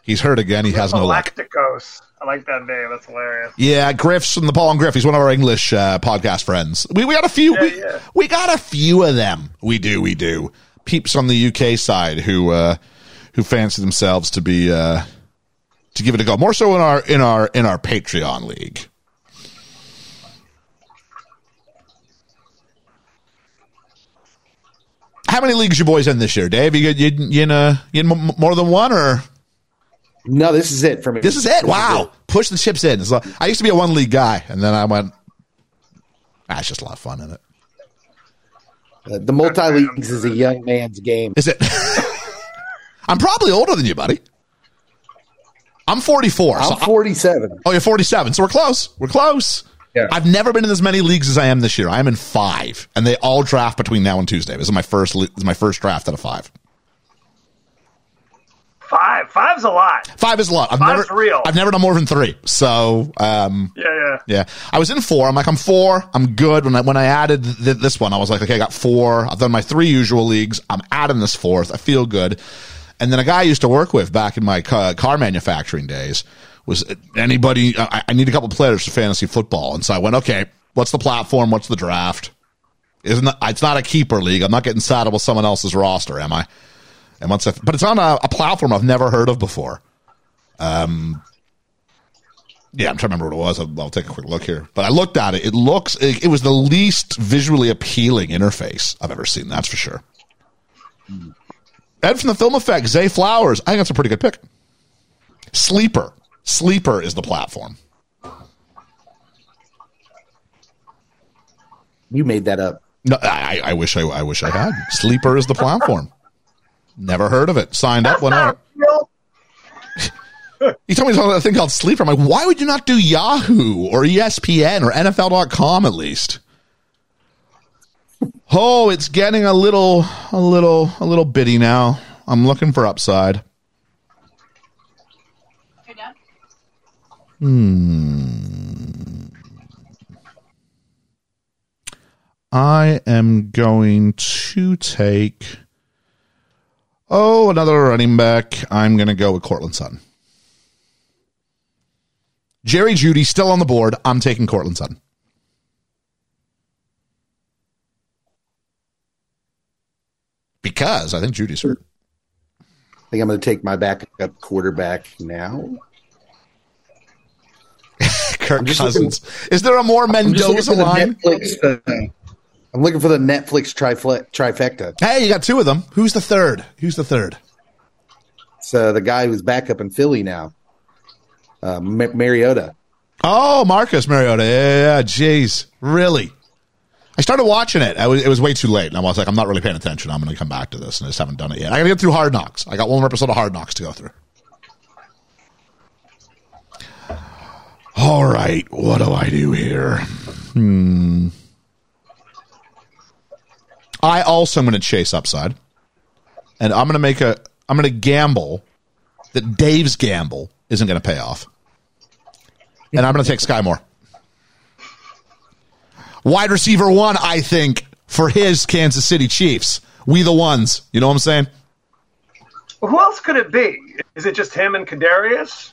He's hurt again. He has no luck. Galacticos. I like that name. That's hilarious. Yeah, Griff's from the Paul and Griff. He's one of our English uh, podcast friends. We we got a few. Yeah, we, yeah. we got a few of them. We do. We do. Peeps on the UK side who uh, who fancy themselves to be uh, to give it a go. More so in our in our in our Patreon league. How many leagues you boys in this year, Dave? You you you in, uh, you in more than one or? No, this is it for me. This is it. Wow. Push the chips in. I used to be a one league guy, and then I went, ah, it's just a lot of fun in it. Uh, the multi leagues is a young man's game. Is it? I'm probably older than you, buddy. I'm 44. so I'm 47. oh, you're 47. So we're close. We're close. Yeah. I've never been in as many leagues as I am this year. I am in five, and they all draft between now and Tuesday. This is my first. This is my first draft out of five. Five. Five's a lot. Five is a lot. I've Five's never. real. I've never done more than three. So, um, Yeah, yeah. Yeah, I was in four. I'm like, I'm four. I'm good. When I when I added th- this one, I was like, okay, I got four. I've done my three usual leagues. I'm adding this fourth. I feel good. And then a guy I used to work with back in my car, car manufacturing days was anybody. I, I need a couple players for fantasy football, and so I went, okay, what's the platform? What's the draft? Isn't that, it's not a keeper league? I'm not getting saddled with someone else's roster, am I? And once, I, but it's on a, a platform I've never heard of before. Um, yeah, I'm trying to remember what it was. I'll, I'll take a quick look here. But I looked at it. It looks, it, it was the least visually appealing interface I've ever seen. That's for sure. Ed from the Film Effect, Zay Flowers. I think that's a pretty good pick. Sleeper. Sleeper is the platform. You made that up. No, I, I wish I, I wish I had. Sleeper is the platform. Never heard of it. Signed up. Went. Real. He told me something a thing called Sleeper. I'm like, why would you not do Yahoo or ESPN or NFL.com at least? Oh, it's getting a little, a little, a little bitty now. I'm looking for upside. You're? I am going to take. Oh, another running back. I'm going to go with Courtland Sutton. Jerry Jeudy still on the board. I'm taking Courtland Sutton. Because I think Jeudy's hurt. I think I'm going to take my backup quarterback now. Kirk Cousins. Is there a more looking Mendoza line? Netflix. Uh, I'm looking for the Netflix trifle- trifecta. Hey, you got two of them. Who's the third? Who's the third? So the guy who's back up in Philly now, uh, Ma- Mariota. Oh, Marcus Mariota. Yeah. Jeez. Really? I started watching it. I was, it was way too late. And I was like, I'm not really paying attention. I'm going to come back to this. And I just haven't done it yet. I got to get through Hard Knocks. I got one more episode of Hard Knocks to go through. All right, what do I do here? Hmm. I also am going to chase upside, and I'm going to make a. I'm going to gamble that Dave's gamble isn't going to pay off, and I'm going to take Sky Moore. Wide receiver one, I think, for his Kansas City Chiefs. We the ones. You know what I'm saying? Well, who else could it be? Is it just him and Kadarius?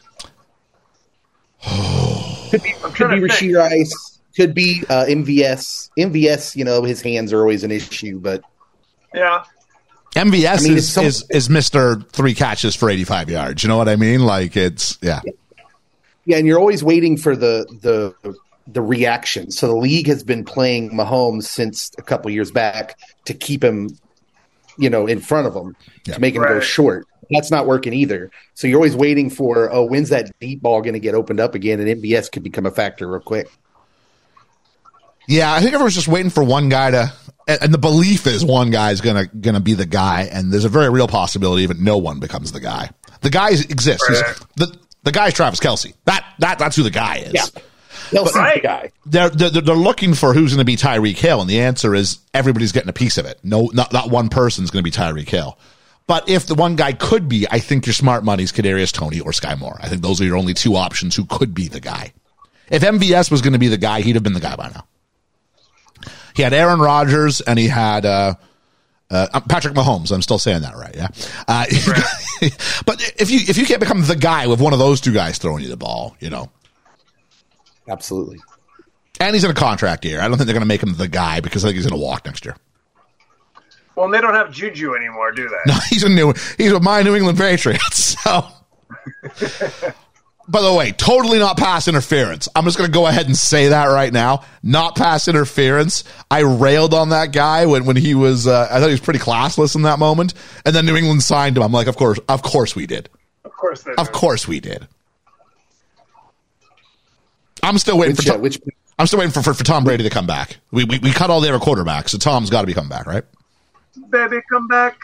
Could be, I'm could be to. Rasheed Rice. Could be uh, MVS. MVS, you know, his hands are always an issue, but Yeah. MVS I mean, is, it's some- is is Mister Three catches for 85 yards. You know what I mean? Like it's yeah. yeah, and you're always waiting for the the the reaction. So the league has been playing Mahomes since a couple years back to keep him, you know, in front of him Yeah. to make him go short. That's not working either. So you're always waiting for, oh, when's that deep ball going to get opened up again? And MVS could become a factor real quick. Yeah, I think everyone's just waiting for one guy to, and and the belief is one guy is gonna gonna be the guy, and there's a very real possibility that no one becomes the guy. The guy exists. Right. the the guy's Travis Kelce. That that that's who the guy is. Yeah. Kelce's Right. the guy. They're, they're they're looking for who's going to be Tyreek Hill, and the answer is everybody's getting a piece of it. No, not not one person's going to be Tyreek Hill. But if the one guy could be, I think your smart money's Kadarius Toney or Sky Moore. I think those are your only two options who could be the guy. If MVS was going to be the guy, he'd have been the guy by now. He had Aaron Rodgers and he had uh, uh, Patrick Mahomes. I'm still saying that right, yeah. Uh, but if you if you can't become the guy with one of those two guys throwing you the ball, you know, Absolutely. and he's in a contract year. I don't think they're going to make him the guy because I think he's going to walk next year. Well, and they don't have Juju anymore, do they? No, he's a new. He's with my New England Patriots. So, by the way, totally not pass interference. I'm just going to go ahead and say that right now. Not pass interference. I railed on that guy when when he was. Uh, I thought he was pretty classless in that moment, and then New England signed him. I'm like, of course, of course we did. Of course they Of course we did. I'm still waiting Which, for. uh, Tom, which I'm still waiting for, for, for Tom Brady to come back. We, we we cut all the other quarterbacks, so Tom's got to be coming back, right? Baby, come back.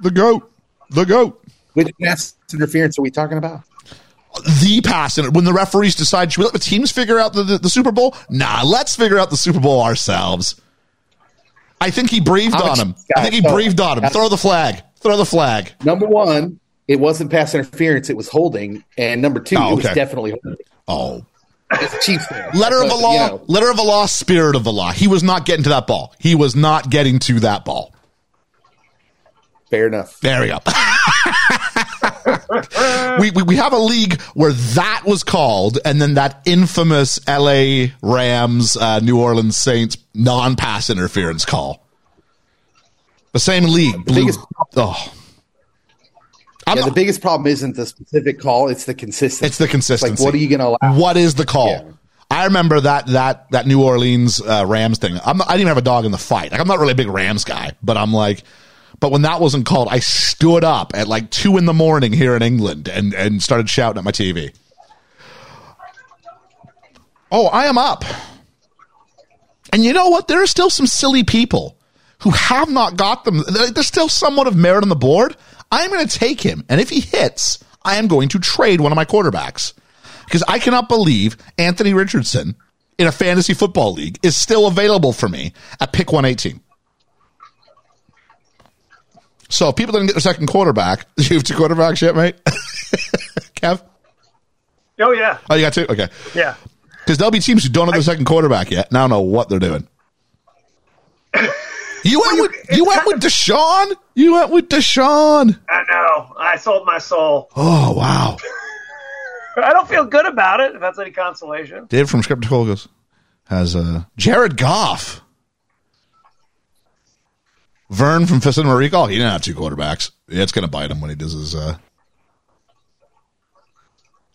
The goat, the goat. which pass interference are we talking about? The pass and when the referees decide should we let the teams figure out the, the, the Super Bowl? Nah, let's figure out the Super Bowl ourselves. I think he breathed How on him. I think he so- breathed on him. Throw the flag. Throw the flag. Number one, it wasn't pass interference; it was holding, and number two, Oh, it was definitely holding. Oh. Chiefs fan. Letter of the law, you know, letter of the law, spirit of the law. He was not getting to that ball. He was not getting to that ball. fair enough. There we go. we, we we have a league where that was called, and then that infamous L.A. Rams, uh, New Orleans Saints non-pass interference call. The same league. Blue. biggest- oh, I'm Yeah, the biggest problem isn't the specific call; it's the consistency. it's the consistency. Like, what are you going to allow? What is the call? Yeah. I remember that that that New Orleans uh, Rams thing. I'm not, I didn't even have a dog in the fight. Like I'm not really a big Rams guy, but I'm like, but when that wasn't called, I stood up at like two in the morning here in England and and started shouting at my TV. Oh, I am up. And you know what? There are still some silly people who have not got them. There's still somewhat of merit on the board. I'm going to take him. And if he hits, I am going to trade one of my quarterbacks. Because I cannot believe Anthony Richardson in a fantasy football league is still available for me at pick 118. So if people didn't get their second quarterback, you have two quarterbacks yet, mate? Kev? Oh yeah, Oh, you got two? Okay. yeah. Because there'll be teams who don't have their second quarterback yet, and I don't know what they're doing. You went with you went with Deshaun. You went with Deshaun. I know. I sold my soul. Oh wow! I don't feel good about it. If that's any consolation. Dave from Scriptical goes has uh, Jared Goff. Verne from Cinema Recall. He didn't have two quarterbacks. Yeah, it's gonna bite him when he does his. Uh,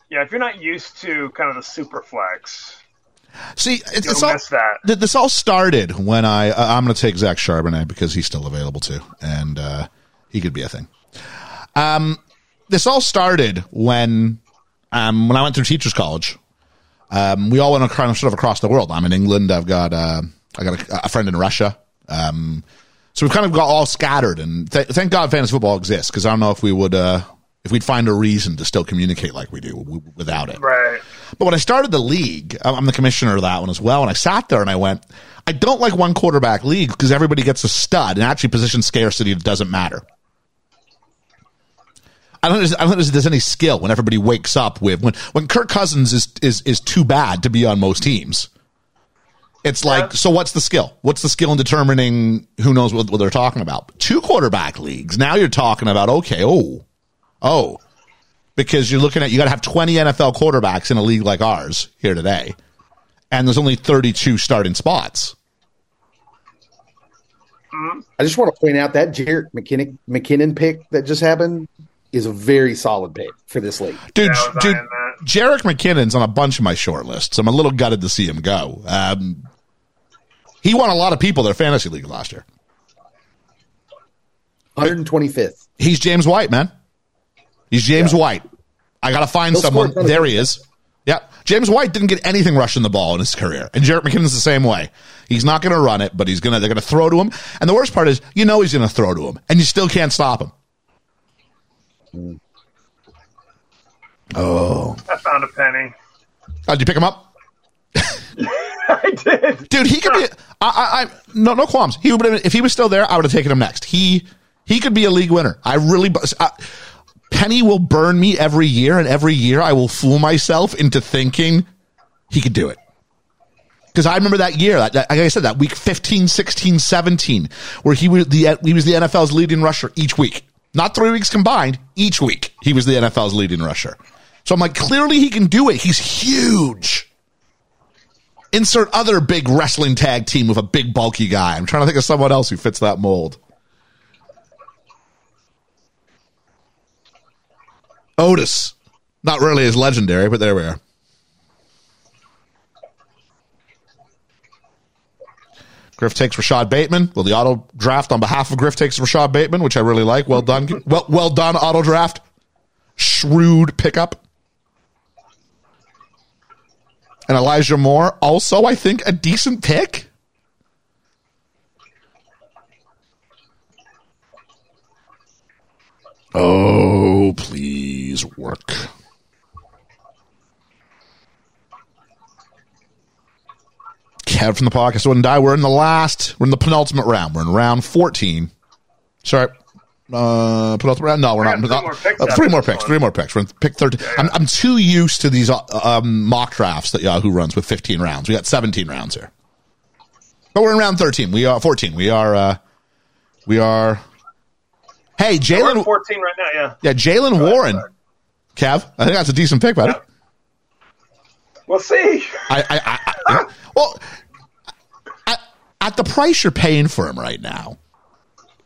Yeah, if you're not used to kind of the super flex, see, it's, it's all, that. this all started when I uh, I'm going to take Zach Charbonnet because he's still available too, and uh, he could be a thing. Um, this all started when um, when I went through teachers college. Um, we all went kind of sort of across the world. I'm in England. I've got uh, I got a, a friend in Russia. Um, so we've kind of got all scattered, and th- thank God fantasy football exists because I don't know if we would uh, if we'd find a reason to still communicate like we do w- without it. Right. But when I started the league, I'm I'm the commissioner of that one as well. And I sat there and I went, I don't like one quarterback league because everybody gets a stud and actually position scarcity doesn't matter. I don't, I don't know if there's any skill when everybody wakes up with when when Kirk Cousins is is is too bad to be on most teams. It's like, Yeah. so what's the skill? What's the skill in determining who knows what, what they're talking about? Two quarterback leagues. Now you're talking about, okay, oh, oh, because you're looking at, you got to have 20 NFL quarterbacks in a league like ours here today. And there's only 32 starting spots. I just want to point out that Jerick McKinnon, McKinnon pick that just happened is a very solid pick for this league. Dude, Yeah, dude, eyeing. Jerick McKinnon's on a bunch of my short lists. I'm a little gutted to see him go. Um, he won a lot of people their fantasy league last year. 125th. He's James White, man. He's James White. I got to find He'll someone. a ton of There he is. Yeah. James White didn't get anything rushing the ball in his career. And Jerick McKinnon's the same way. He's not going to run it, but he's going to, they're going to throw to him. And the worst part is, you know, he's going to throw to him and you still can't stop him. Oh. I found a penny. Oh, did you pick him up? I did. Dude, he could be, I, I, I no, no qualms. He would have, if he was still there, I would have taken him next. He, he could be a league winner. I really, I, Penny will burn me every year, and every year I will fool myself into thinking he could do it. Because I remember that year, that, that- like I said, that week 15, 16, 17, where he was the he was the NFL's leading rusher each week. Not three weeks combined, each week he was the NFL's leading rusher. So I'm like, clearly he can do it. He's huge. Insert other big wrestling tag team with a big bulky guy. I'm trying to think of someone else who fits that mold. Otis. Not really as legendary, but there we are. Griff takes Rashod Bateman. Well, the auto draft on behalf of Griff takes Rashod Bateman, which I really like. Well done. Well, well done, auto draft. Shrewd pickup. And Elijah Moore, also, I think, a decent pick. Oh, please work. Kev from the podcast wouldn't die. We're in the last, we're in the penultimate round. We're in round 14. Sorry. Uh, penultimate round? No, we're I not. three not- more picks uh, three more picks. one. Three more picks. We're in pick 13. I'm, I'm too used to these uh, um, mock drafts that Yahoo runs with 15 rounds. We got 17 rounds here. But we're in round 13. We are 14. We are, uh, we are, hey, Jalen, at 14 right now, yeah. yeah, Jaylen Warren. ahead. Kev, I think that's a decent pick, buddy. Yeah. We'll see. I, I, I, I well, at, at the price you're paying for him right now,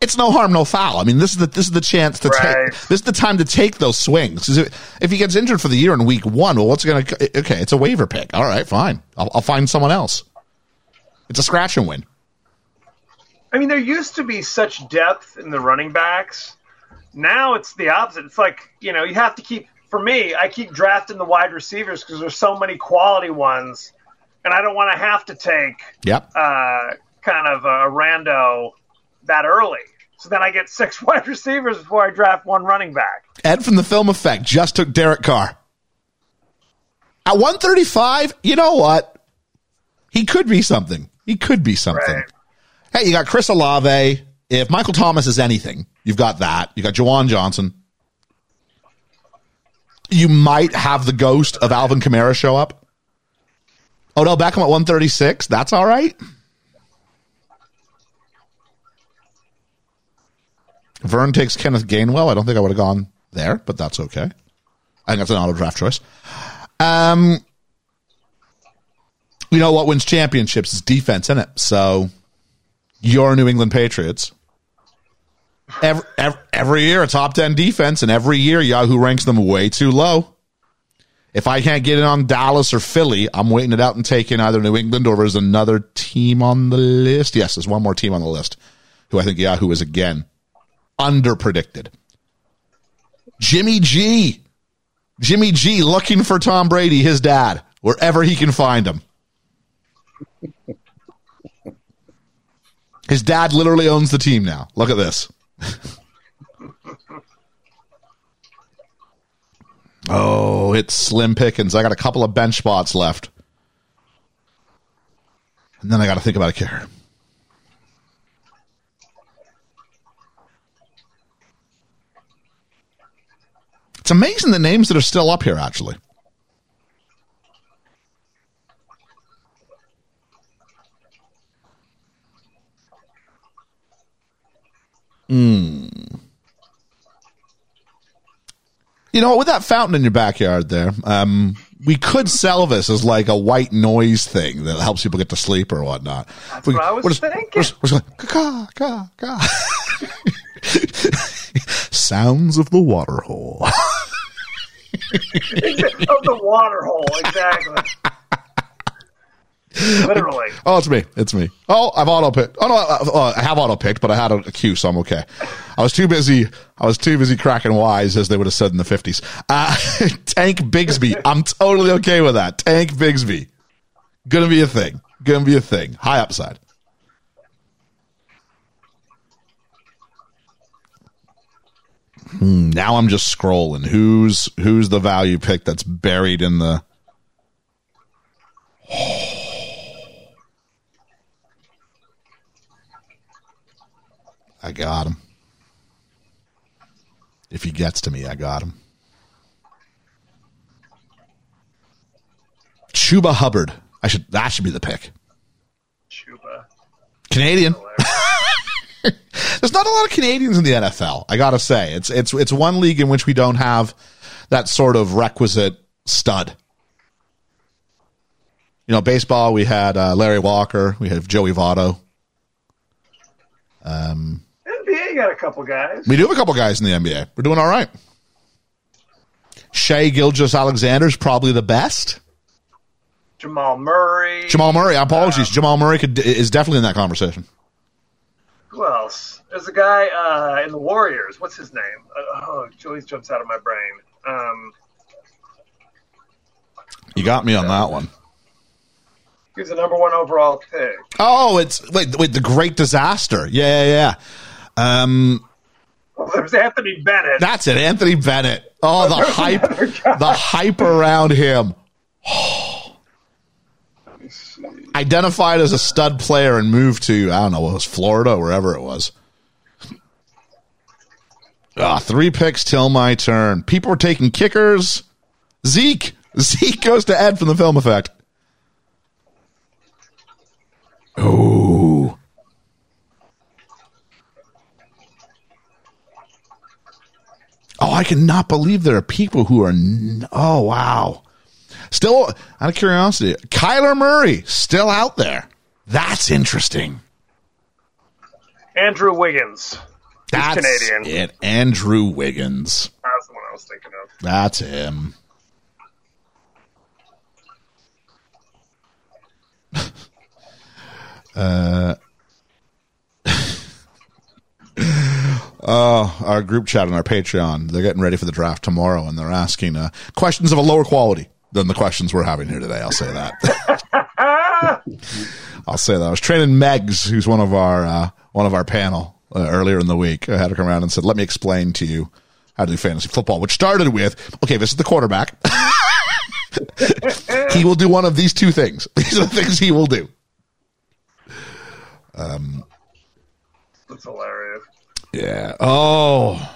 it's no harm, no foul. I mean, this is the this is the chance to Right. take this is the time to take those swings. If, if he gets injured for the year in week one, well, what's going to? Okay, it's a waiver pick. All right, fine. I'll, I'll find someone else. It's a scratch and win. I mean, there used to be such depth in the running backs. Now it's the opposite. It's like, you know, you have to keep, for me, I keep drafting the wide receivers because there's so many quality ones. And I don't want to have to take Yep. uh, kind of a rando that early. So then I get six wide receivers before I draft one running back. Ed from the Film Effect just took Derek Carr. At 135, you know what? He could be something. He could be something. Right. Hey, you got Chris Olave. If Michael Thomas is anything, you've got that. You got Juwan Johnson. You might have the ghost of Alvin Kamara show up. Odell Beckham at 136. That's all right. Verne takes Kenneth Gainwell. I don't think I would have gone there, but that's okay. I think that's an auto draft choice. Um, you know what wins championships is defense, in it. So your New England Patriots. Every, every, every year a top 10 defense, and every year Yahoo ranks them way too low. If I can't get in on Dallas or Philly, I'm waiting it out and taking either New England or there's another team on the list. Yes, there's one more team on the list who I think Yahoo is again under predicted. Jimmy G. Jimmy G looking for Tom Brady, his dad, wherever he can find him. His dad literally owns the team now. Look at this. Oh, it's slim pickings. I got a couple of bench spots left. And then I got to think about a kicker. It's amazing the names that are still up here, actually. Hmm. You know, with that fountain in your backyard there, um, we could sell this as like a white noise thing that helps people get to sleep or whatnot. That's what I was just, thinking. We're just, we're just like, caw, caw, caw. Sounds of the water hole. of the water hole, exactly. Literally. Oh, it's me. It's me. Oh, I've auto picked. Oh no, I, I have auto picked, but I had a, a cue, so I'm okay. I was too busy. I was too busy cracking wise, as they would have said in the fifties. Uh, Tank Bigsby. I'm totally okay with that. Tank Bigsby. Gonna be a thing. Gonna be a thing. High upside. Hmm, now I'm just scrolling. Who's who's the value pick that's buried in the I got him. If he gets to me, I got him. Chuba Hubbard. I should that should be the pick. Chuba. Canadian. There's not a lot of Canadians in the NFL. I gotta say, it's it's it's one league in which we don't have that sort of requisite stud. You know, baseball. We had uh, Larry Walker. We have Joey Votto. NBA got a couple guys. We do have a couple guys in the NBA. We're doing all right. Shai Gilgeous-Alexander's probably the best. Jamal Murray. Jamal Murray. Apologies. Jamal Murray could, is definitely in that conversation. Who else? There's a guy uh, in the Warriors. What's his name? Uh, oh, Julius jumps out of my brain. Um, You got me on that one. he was the number one overall pick. Oh, it's wait, wait, the Great Disaster. Yeah, yeah, yeah. Um, Well, there's Anthony Bennett. that's it, Anthony Bennett. Oh, the hype, the hype around him. Identified as a stud player and moved to I don't know, it was Florida, wherever it was. Ah, three picks till my turn. People are taking kickers. Zeke. Zeke goes to Ed from the film effect. Oh. Oh, I cannot believe there are people who are. N- oh, wow. Still, out of curiosity, Kyler Murray still out there. That's interesting. Andrew Wiggins. That's Canadian. it. Andrew Wiggins. That's the one I was thinking of. That's him. uh, oh, our group chat on our Patreon. They're getting ready for the draft tomorrow, and they're asking uh, questions of a lower quality than the questions we're having here today. I'll say that. I'll say that. I was training Megs, who's one of our uh, one of our panel uh, earlier in the week. I had to come around and said, "Let me explain to you how to do fantasy football," which started with, "Okay, this is the quarterback. he will do one of these two things. These are the things he will do." Um, that's hilarious. Yeah. Oh.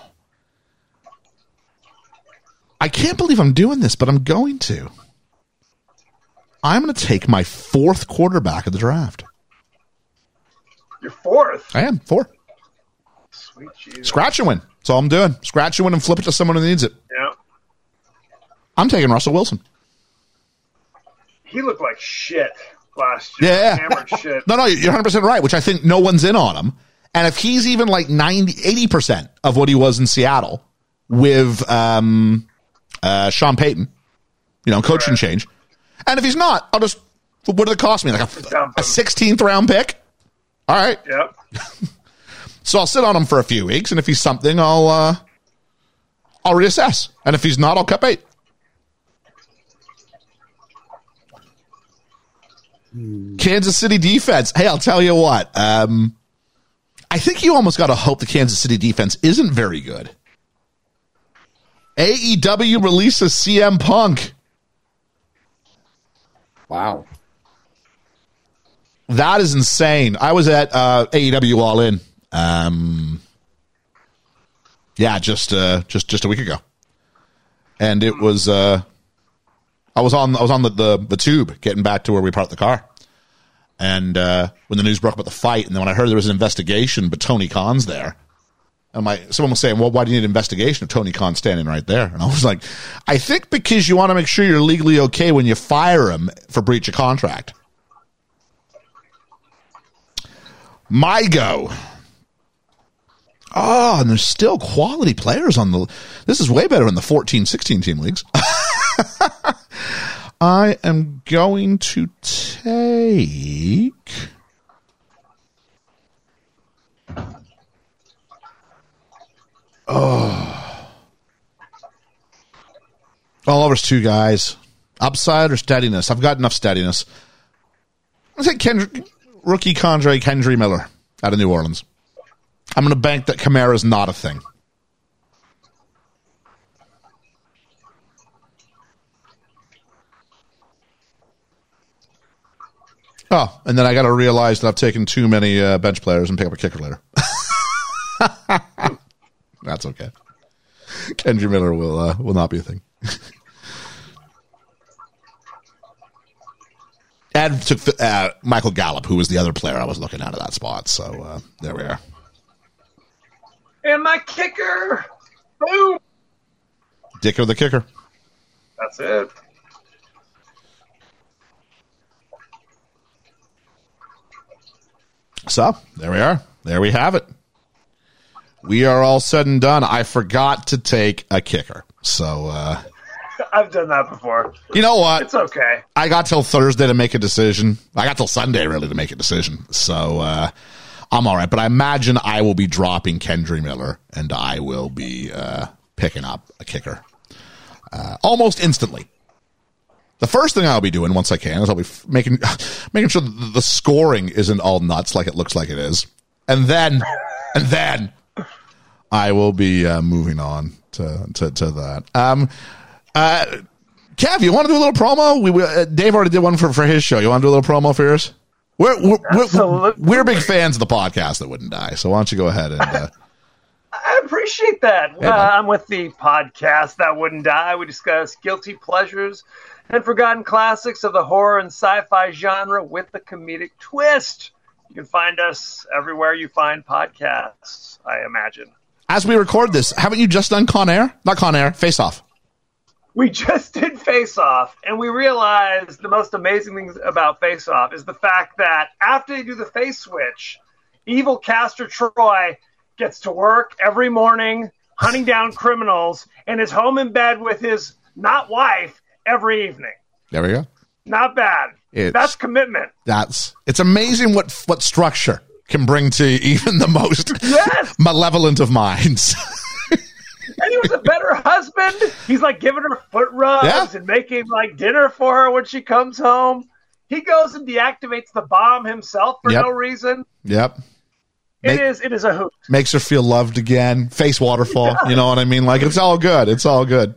I can't believe I'm doing this, but I'm going to. I'm going to take my fourth quarterback of the draft. You're fourth. I am four. Sweet Jesus. Scratch and win. That's all I'm doing. Scratch and win and flip it to someone who needs it. Yeah. I'm taking Russell Wilson. He looked like shit last year. Yeah. Shit. No, no, you're 100% right, which I think no one's in on him. And if he's even like 90, 80% of what he was in Seattle with um, uh, Sean Payton, you know, coaching Correct. change. And if he's not, I'll just, what did it cost me? Like a, a 16th round pick? All right. Yep. So I'll sit on him for a few weeks. And if he's something, I'll, uh, I'll reassess. And if he's not, I'll cut bait. Kansas City defense. Hey, I'll tell you what. Um, I think you almost got to hope the Kansas City defense isn't very good. AEW releases CM Punk. Wow. That is insane. I was at uh, AEW All In. Um, yeah, just uh, just just a week ago, and it was. Uh, I was on I was on the, the the tube getting back to where we parked the car, and uh, when the news broke about the fight, and then when I heard there was an investigation, but Tony Khan's there. And my someone was saying, "Well, why do you need an investigation of Tony Khan's standing right there?" And I was like, "I think because you want to make sure you're legally okay when you fire him for breach of contract." My go. Oh, and there's still quality players on the. This is way better in the 14, 16 team leagues. I am going to take. Oh. Oliver's two guys. Upside or steadiness? I've got enough steadiness. I Kendrick, rookie Condre Kendre Miller out of New Orleans. I'm going to bank that Kamara is not a thing. Oh, and then I got to realize that I've taken too many uh, bench players and pick up a kicker later. That's okay. Kendre Miller will uh, will not be a thing. Ed took the, uh, Michael Gallup, who was the other player I was looking at at that spot. So uh, there we are. And my kicker, boom. Dicker the kicker. That's it. So there we are. There we have it. We are all said and done. I forgot to take a kicker. So uh, I've done that before. you know what? It's okay. I got till Thursday to make a decision. I got till Sunday really to make a decision. So uh, I'm all right. But I imagine I will be dropping Kendre Miller and I will be uh, picking up a kicker uh, almost instantly. The first thing I'll be doing once I can is I'll be f- making making sure that the scoring isn't all nuts like it looks like it is, and then and then I will be uh, moving on to to, to that. Um, uh, Kev, you want to do a little promo? We, uh, Dave already did one for, for his show. You want to do a little promo for yours? We're we're, we're, we're big fans of the podcast that wouldn't die. So why don't you go ahead and uh, I appreciate that. Yeah, uh. I'm with the podcast that wouldn't die. We discuss guilty pleasures and forgotten classics of the horror and sci-fi genre with the comedic twist. You can find us everywhere you find podcasts. I imagine. As we record this, haven't you just done Con Air? Not Con Air, Face Off. We just did Face Off, and we realized the most amazing thing about Face Off is the fact that after they do the face switch, evil Castor Troy gets to work every morning hunting down criminals and is home in bed with his not wife every evening. There we go. Not bad. It's- That's commitment. That's it's amazing what what structure can bring to even the most Yes. malevolent of minds. And he was a better husband. He's like giving her foot rubs Yeah. and making like dinner for her when she comes home. He goes and deactivates the bomb himself for Yep. no reason. yep. It Make- is it is a hoot. Makes her feel loved again. Face waterfall. You know what I mean? Like it's all good. It's all good.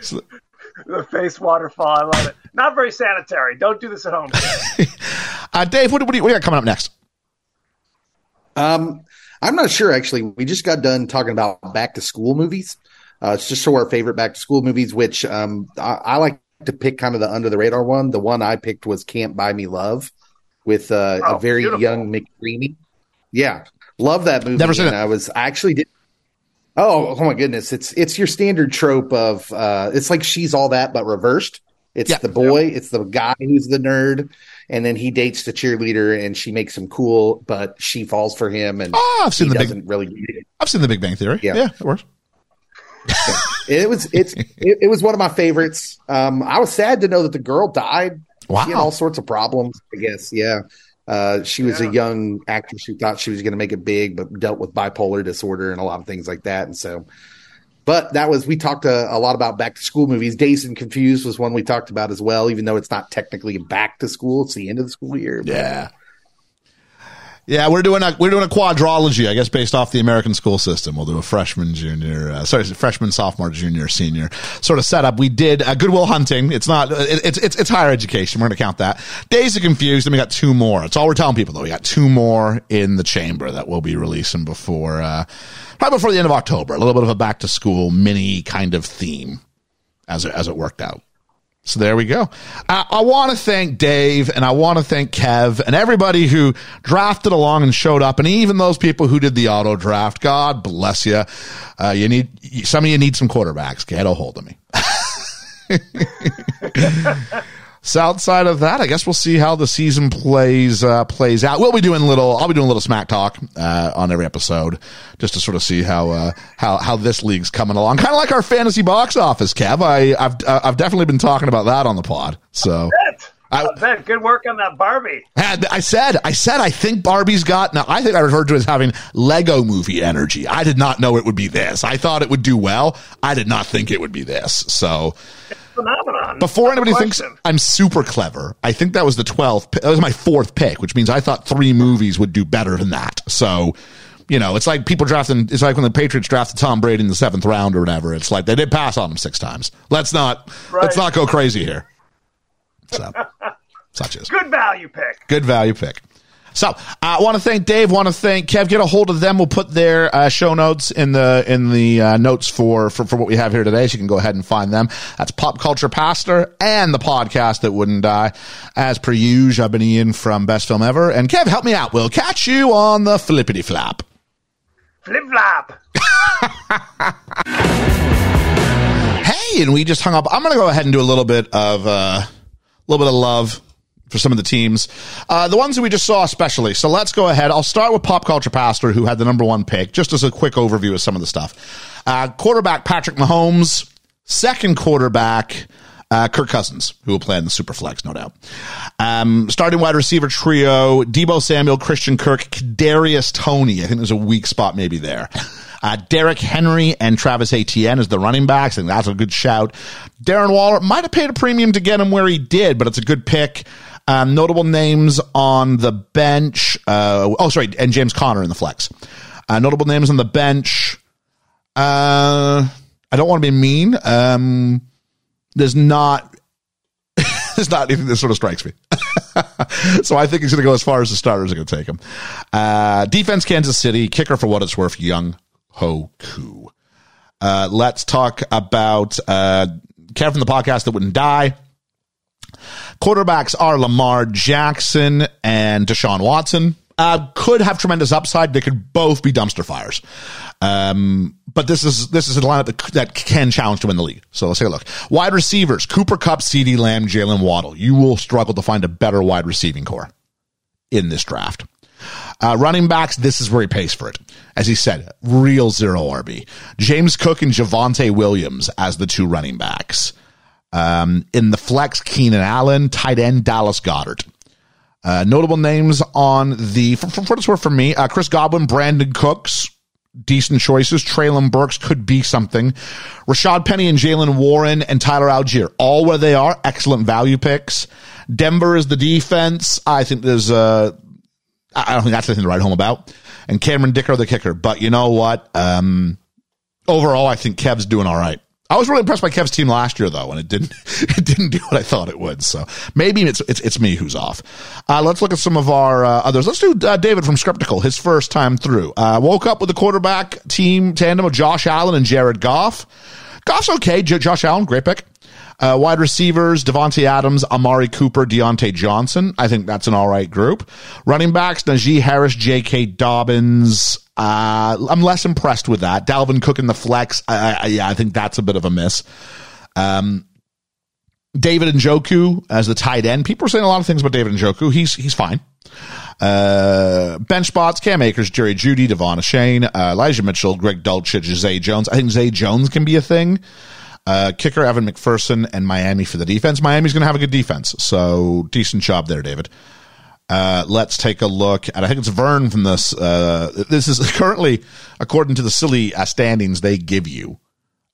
The face waterfall. I love it. Not very sanitary. Don't do this at home. Uh, Dave, what, what, do you, what do you got coming up next? Um, I'm not sure actually. We just got done talking about back to school movies. Uh, it's just so our favorite back to school movies, which um, I, I like to pick kind of the under the radar one. The one I picked was Can't Buy Me Love with uh, Oh, a very beautiful. young McDreamy. Yeah, love that movie. Never seen and it. I was I actually did. Oh, oh my goodness! It's it's your standard trope of uh, it's like she's all that but reversed. It's Yeah. the boy, it's the guy who's the nerd, and then he dates the cheerleader, and she makes him cool, but she falls for him, and Oh, I've he seen the big. doesn't really get it. I've seen the Big Bang Theory. Yeah. yeah, it works. It was it's it, it was one of my favorites. Um, I was sad to know that the girl died. Wow, She had all sorts of problems. I guess, yeah. Uh, she was Yeah. a young actress who thought she was going to make it big, but dealt with bipolar disorder and a lot of things like that. And so, but that was we talked a, a lot about back to school movies. Dazed and Confused was one we talked about as well, even though it's not technically back to school; it's the end of the school year. But Yeah. Yeah, we're doing a we're doing a quadrology, I guess, based off the American school system. We'll do a freshman, junior, uh, sorry, freshman, sophomore, junior, senior sort of setup. We did uh, Good Will Hunting. It's not it, it's it's it's higher education. We're going to count that. Dazed and Confused, and we got two more. That's all we're telling people though. We got two more in the chamber that we'll be releasing before uh, probably before the end of October. A little bit of a back to school mini kind of theme as it, as it worked out. So there we go. Uh, I want to thank Dave and I want to thank Kev and everybody who drafted along and showed up, and even those people who did the auto draft. God bless you. Uh, you need some of you need some quarterbacks. Get a hold of me. So outside of that, I guess we'll see how the season plays uh, plays out. We'll be doing little. I'll be doing a little smack talk uh, on every episode, just to sort of see how uh, how how this league's coming along. Kind of like our fantasy box office, Kev. I, I've I've definitely been talking about that on the pod. So. I. Good work on that Barbie. I said, I said, I think Barbie's got, now I think I referred to it as having Lego movie energy. I did not know it would be this. I thought it would do well. I did not think it would be this. So phenomenon. Before anybody thinks I'm super clever, I think that was the 12th. That was my fourth pick, which means I thought three movies would do better than that. So, you know, it's like people drafting, it's like when the Patriots drafted Tom Brady in the seventh round or whatever. It's like they did pass on him six times. Let's not, right. let's not go crazy here. So, such as. Good value pick. Good value pick. So I uh, want to thank Dave. Want to thank Kev. Get a hold of them. We'll put their uh, show notes in the in the uh, notes for, for for what we have here today. So you can go ahead and find them. That's Pop Culture Pastor and the podcast that wouldn't die. As per usual, I've been Ian from Best Film Ever, and Kev, help me out. We'll catch you on the flippity flap. Flip flap. hey, and we just hung up. I'm going to go ahead and do a little bit of uh, a little bit of love for some of the teams. Uh, the ones that we just saw, especially. So let's go ahead. I'll start with Pop Culture Pastor, who had the number one pick, just as a quick overview of some of the stuff. Uh, quarterback Patrick Mahomes, second quarterback. Uh, Kirk Cousins, who will play in the Superflex, no doubt. Um, starting wide receiver trio: Deebo Samuel, Christian Kirk, Kadarius Toney. I think there's a weak spot maybe there. Uh, Derrick Henry and Travis Etienne as the running backs, and that's a good shout. Darren Waller might have paid a premium to get him where he did, but it's a good pick. Um, notable names on the bench. Uh, oh, sorry, and James Conner in the flex. Uh, notable names on the bench. Uh, I don't want to be mean. Um, there's not. there's not anything that sort of strikes me. so I think he's going to go as far as the starters are going to take him. Uh, defense, Kansas City. Kicker, for what it's worth, Young Ho Koo. Uh, let's talk about uh, from the podcast that wouldn't die. Quarterbacks are Lamar Jackson and Deshaun Watson. Uh, could have tremendous upside. They could both be dumpster fires. Um, but this is this is a lineup that, that can challenge to win the league. So let's take a look. Wide receivers: Cooper Kupp, CeeDee Lamb, Jaylen Waddle. You will struggle to find a better wide receiving core in this draft. Uh, running backs, this is where he pays for it. As he said, real zero RB. James Cook and Javonte Williams as the two running backs. Um, in the flex, Keenan Allen, tight end, Dallas Goedert. Uh, notable names on the, for, for worth for me, uh, Chris Godwin, Brandin Cooks, decent choices. Treylon Burks could be something. Rashaad Penny and Jaylen Warren and Tyler Allgeier, all where they are, excellent value picks. Denver is the defense. I think there's, uh, I don't think that's anything to write home about. And Cameron Dicker, the kicker. But you know what? Um, overall, I think Kev's doing all right. I was really impressed by Kev's team last year, though, and it didn't it didn't do what I thought it would. So maybe it's it's, it's me who's off. Uh, let's look at some of our uh, others. Let's do uh, David from Scriptical, his first time through. Uh, woke up with the quarterback team tandem of Josh Allen and Jared Goff. Goff's okay. J- Josh Allen, great pick. Uh, wide receivers, Davante Adams, Amari Cooper, Diontae Johnson. I think that's an all right group. Running backs, Najee Harris, J.K. Dobbins, uh, I'm less impressed with that. Dalvin Cook in the flex. I, I, yeah, I think that's a bit of a miss. Um, David Njoku as the tight end. People are saying a lot of things about David Njoku. He's he's fine. Uh, bench spots: Cam Akers, Jerry Jeudy, De'Von Achane, uh, Elijah Mitchell, Greg Dulcich, Zay Jones. I think Zay Jones can be a thing. Uh, kicker Evan McPherson and Miami for the defense. Miami's going to have a good defense, so decent job there, David. Uh, let's take a look at, I think it's Verne from this. Uh, this is currently, according to the silly uh, standings they give you,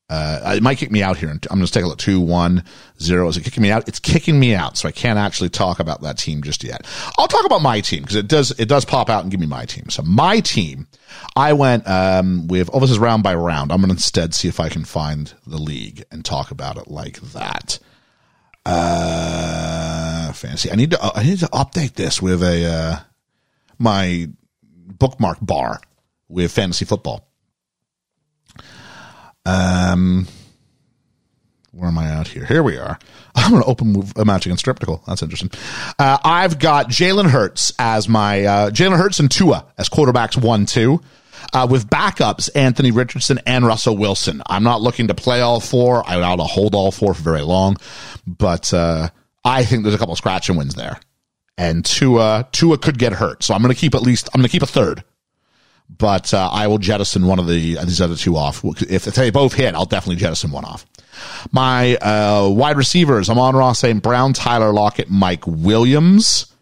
Uh, it might kick me out here. I'm going to take a look. Two, one, zero. Is it kicking me out? It's kicking me out. So I can't actually talk about that team just yet. I'll talk about my team because it does, it does pop out and give me my team. So my team, I went, um, with, oh, this is round by round. I'm going to instead see if I can find the league and talk about it like that. Uh, fantasy. I need to, I need to update this with a, uh, my bookmark bar with fantasy football. Um, where am I out here? Here we are. I'm going to open with a match against Scriptical. That's interesting. Uh, I've got Jalen Hurts as my uh, Jalen Hurts and Tua as quarterbacks one two. Uh, with backups Anthony Richardson and Russell Wilson. I'm not looking to play all four. I ought to hold all four for very long, but uh, I think there's a couple of scratch and wins there. And Tua Tua could get hurt, so I'm going to keep at least I'm going to keep a third but uh, I will jettison one of the these other two off. If they both hit, I'll definitely jettison one off. My uh, wide receivers: Amon-Ra St. Brown, Tyler Lockett, Mike Williams,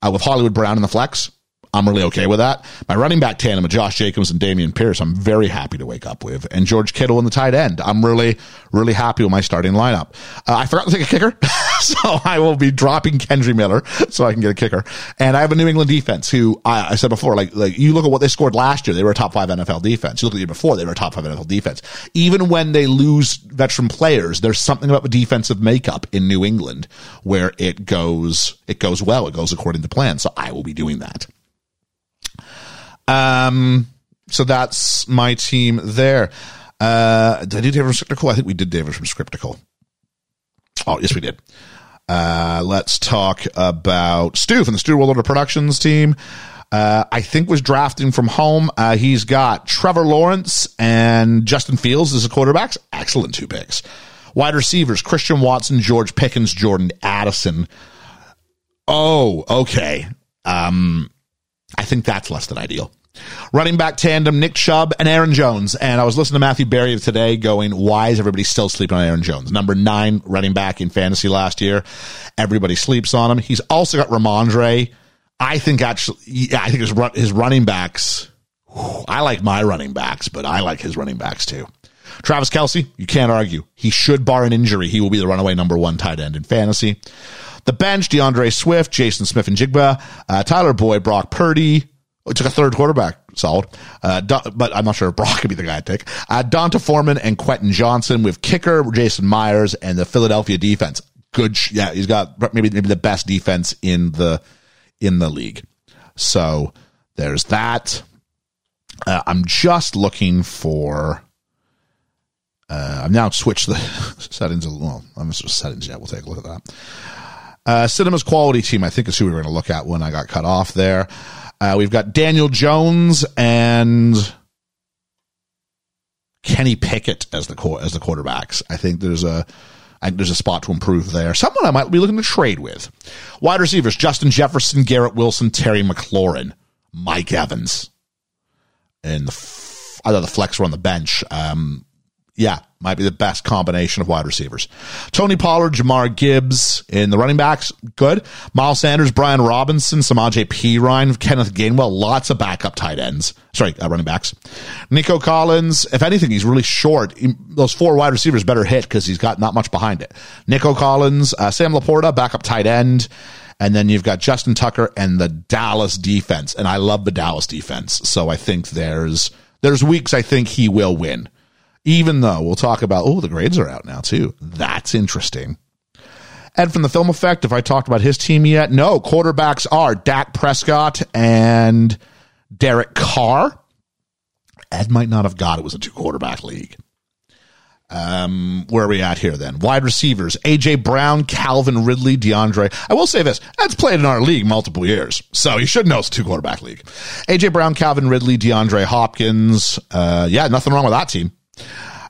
uh, with Hollywood Brown in the flex. I'm really okay with that. My running back tandem of Josh Jacobs and Dameon Pierce, I'm very happy to wake up with. And George Kittle in the tight end. I'm really, really happy with my starting lineup. Uh, I forgot to take a kicker, so I will be dropping Kendre Miller so I can get a kicker. And I have a New England defense who I, I said before, like, like you look at what they scored last year, they were a top five NFL defense. You look at the year before, they were a top five NFL defense. Even when they lose veteran players, there's something about the defensive makeup in New England where it goes, it goes well. It goes according to plan. So I will be doing that. Um, so that's my team there. Uh, did I do David from Scriptical? I think we did David from Scriptical. Oh, yes, we did. Uh, let's talk about Stew from the Stew World Order Productions team. Uh, I think was drafting from home. Uh, he's got Trevor Lawrence and Justin Fields as the quarterbacks. Excellent two picks. Wide receivers, Christian Watson, George Pickens, Jordan Addison. Oh, okay. Um, I think that's less than ideal. Running back tandem, Nick Chubb and Aaron Jones. And I was listening to Matthew Berry today going, why is everybody still sleeping on Aaron Jones? Number nine running back in fantasy last year. Everybody sleeps on him. He's also got Rhamondre. I think actually, yeah, I think his, his running backs, I like my running backs, but I like his running backs too. Travis Kelce, you can't argue. He should, bar an injury, he will be the runaway number one tight end in fantasy. The bench, D'Andre Swift, Jaxon Smith-Njigba, uh, Tyler Boyd, Brock Purdy. We took a third quarterback, solid. Uh, but I'm not sure if Brock could be the guy to take. Uh, D'Onta Foreman and Quentin Johnston with kicker Jason Myers and the Philadelphia defense. Good, sh- yeah, he's got maybe maybe the best defense in the in the league. So there's that. Uh, I'm just looking for. Uh, I've now switched the settings. Well, I'm settings yet. We'll take a look at that. Uh, Cinema's quality team, I think, is who we were going to look at when I got cut off there. Uh, we've got Daniel Jones and Kenny Pickett as the as the quarterbacks. I think there's a I there's a spot to improve there. Someone I might be looking to trade with. Wide receivers: Justin Jefferson, Garrett Wilson, Terry McLaurin, Mike Evans, and the f- I thought the flex were on the bench. Um, yeah, might be the best combination of wide receivers. Tony Pollard, Jahmyr Gibbs in the running backs, good. Miles Sanders, Brian Robinson, Samaj P. Ryan, Kenneth Gainwell, lots of backup tight ends. Sorry, uh, running backs. Nico Collins, if anything, he's really short. He, those four wide receivers better hit because he's got not much behind it. Nico Collins, uh, Sam LaPorta, backup tight end. And then you've got Justin Tucker and the Dallas defense. And I love the Dallas defense. So I think there's, there's weeks I think he will win even though we'll talk about, oh, the grades are out now too. That's interesting. Ed from the film effect, if I talked about his team yet, no, quarterbacks are Dak Prescott and Derek Carr. Ed might not have got it was a two quarterback league. Um, where are we at here then? Wide receivers, AJ Brown, Calvin Ridley, DeAndre. I will say this, Ed's played in our league multiple years, so he should know it's a two quarterback league. AJ Brown, Calvin Ridley, DeAndre Hopkins. Uh, yeah, nothing wrong with that team.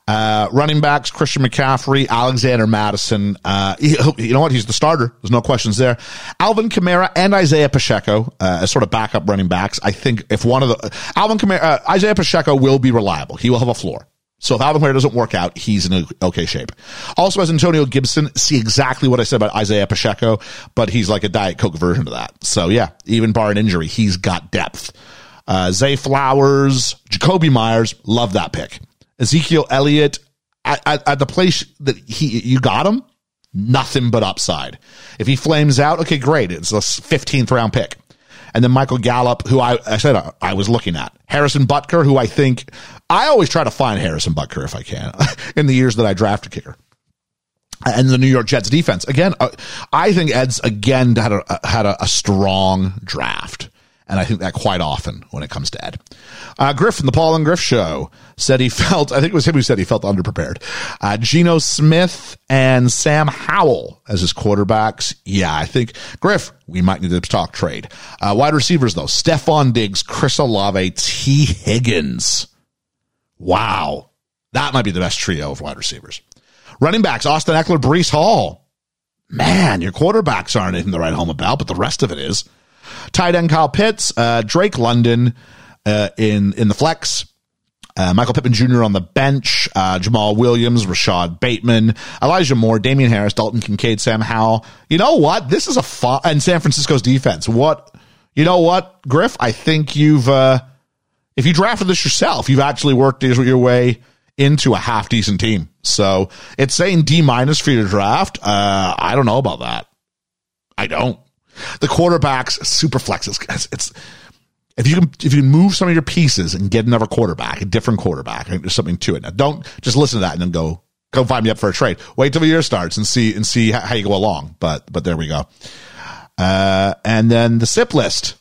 Uh, running backs, Christian McCaffrey, Alexander Mattison. Uh, you know what? He's the starter. There's no questions there. Alvin Kamara and Isaiah Pacheco, uh, as sort of backup running backs. I think if one of the, Alvin Kamara, uh, Isaiah Pacheco will be reliable. He will have a floor. So if Alvin Kamara doesn't work out, he's in okay shape. Also as Antonio Gibson, see exactly what I said about Isaiah Pacheco, but he's like a Diet Coke version of that. So yeah, even bar an injury, he's got depth. Uh, Zay Flowers, Jakobi Meyers, love that pick. Ezekiel Elliott, at, at, at the place that he you got him, nothing but upside. If he flames out, okay, great. It's a 15th round pick. And then Michael Gallup, who I, I said I, I was looking at. Harrison Butker, who I think I always try to find Harrison Butker if I can in the years that I draft a kicker. And the New York Jets defense again. Uh, I think Ed's again had a had a, a strong draft. And I think that quite often when it comes to Ed. Uh, Griff from the Paul and Griff show said he felt, I think it was him who said he felt underprepared. Uh, Geno Smith and Sam Howell as his quarterbacks. Yeah, I think Griff, we might need to talk trade. Uh, wide receivers though, Stefon Diggs, Chris Olave, Tee Higgins. Wow. That might be the best trio of wide receivers. Running backs, Austin Ekeler, Breece Hall. Man, your quarterbacks aren't in the right home about, but the rest of it is. Tight end Kyle Pitts, uh, Drake London uh, in in the flex. Uh, Michael Pittman Jr. on the bench, uh, Jamaal Williams, Rashod Bateman, Elijah Moore, Damien Harris, Dalton Kincaid, Sam Howell. You know what? This is a fun, and San Francisco's defense. What, you know what, Griff? I think you've, uh, if you drafted this yourself, you've actually worked your way into a half decent team. So it's saying D minus for your draft. Uh, I don't know about that. I don't. The quarterbacks, super flexes. It's, it's, if you can if you can move some of your pieces and get another quarterback, a different quarterback, there's something to it. Now, don't just listen to that and then go go find me up for a trade. Wait till the year starts and see and see how, you go along. But but there we go. Uh, and then the SIP list.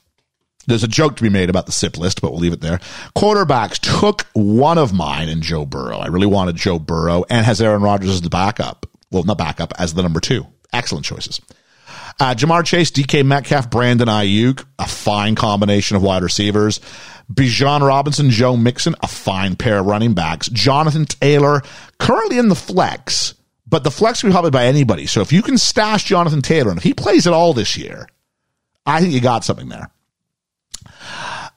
There's a joke to be made about the SIP list, but we'll leave it there. Quarterbacks took one of mine and Joe Burrow. I really wanted Joe Burrow and has Aaron Rodgers as the backup. Well, not backup, as the number two. Excellent choices. Uh, Ja'Marr Chase, DK Metcalf, Brandon Aiyuk, a fine combination of wide receivers. Bijan Robinson, Joe Mixon, a fine pair of running backs. Jonathan Taylor, currently in the flex, but the flex can be probably by anybody. So if you can stash Jonathan Taylor, and if he plays at all this year, I think you got something there.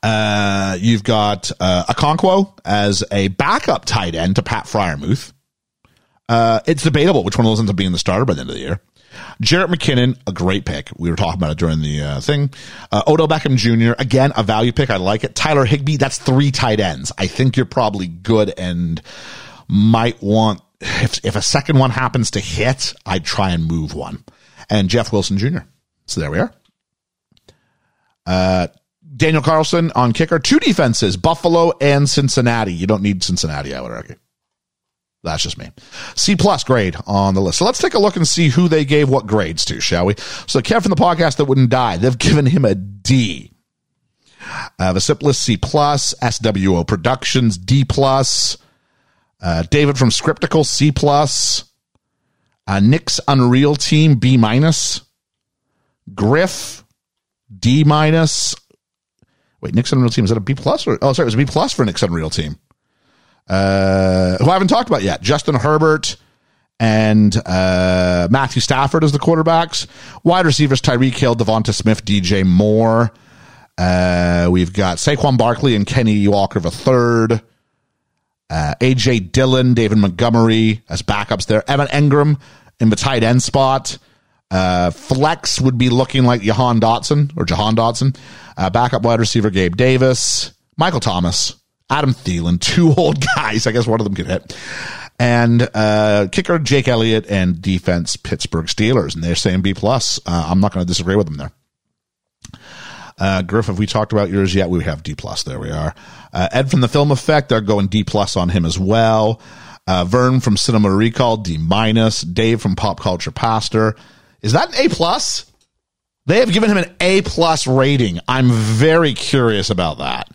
Uh, you've got uh, Okonkwo as a backup tight end to Pat Freiermuth. Uh, it's debatable which one of those ends up being the starter by the end of the year. Jerick McKinnon, a great pick. We were talking about it during the uh, thing. Uh, Odell Beckham Jr., again, a value pick. I like it. Tyler Higbee, that's three tight ends. I think you're probably good and might want, if, if a second one happens to hit, I'd try and move one. And Jeff Wilson Jr. So there we are. Uh, Daniel Carlson on kicker, two defenses, Buffalo and Cincinnati. You don't need Cincinnati, I would argue. That's just me. C plus grade on the list. So let's take a look and see who they gave what grades to, shall we? So Kev from the podcast that wouldn't die, they've given him a D. Uh, the SIP list C plus, SWO Productions D plus, uh, David from Scriptical C plus, uh, Nick's Unreal Team B minus, Griff D minus. Wait, Nick's Unreal Team is that a B plus or oh sorry, it was a B plus for Nick's Unreal Team uh, who I haven't talked about yet. Justin Herbert and uh, Matthew Stafford as the quarterbacks. Wide receivers Tyreek Hill, Devonta Smith, DJ Moore. Uh, we've got Saquon Barkley and Kenny Walker of the third. Uh, AJ Dillon, David Montgomery as backups there. Evan Engram in the tight end spot. Uh, flex would be looking like Jahan Dotson or Jahan Dotson. Uh, backup wide receiver Gabe Davis. Michael Thomas. Adam Thielen, two old guys. I guess one of them could hit. And uh, kicker Jake Elliott and defense Pittsburgh Steelers, and they're saying B plus. Uh, I'm not going to disagree with them there. Uh, Griff, have we talked about yours yet? We have D plus. There we are. Uh, Ed from the Film Effect, they're going D plus on him as well. Uh, Verne from Cinema Recall, D minus. Dave from Pop Culture Pastor, is that an A plus? They have given him an A plus rating. I'm very curious about that.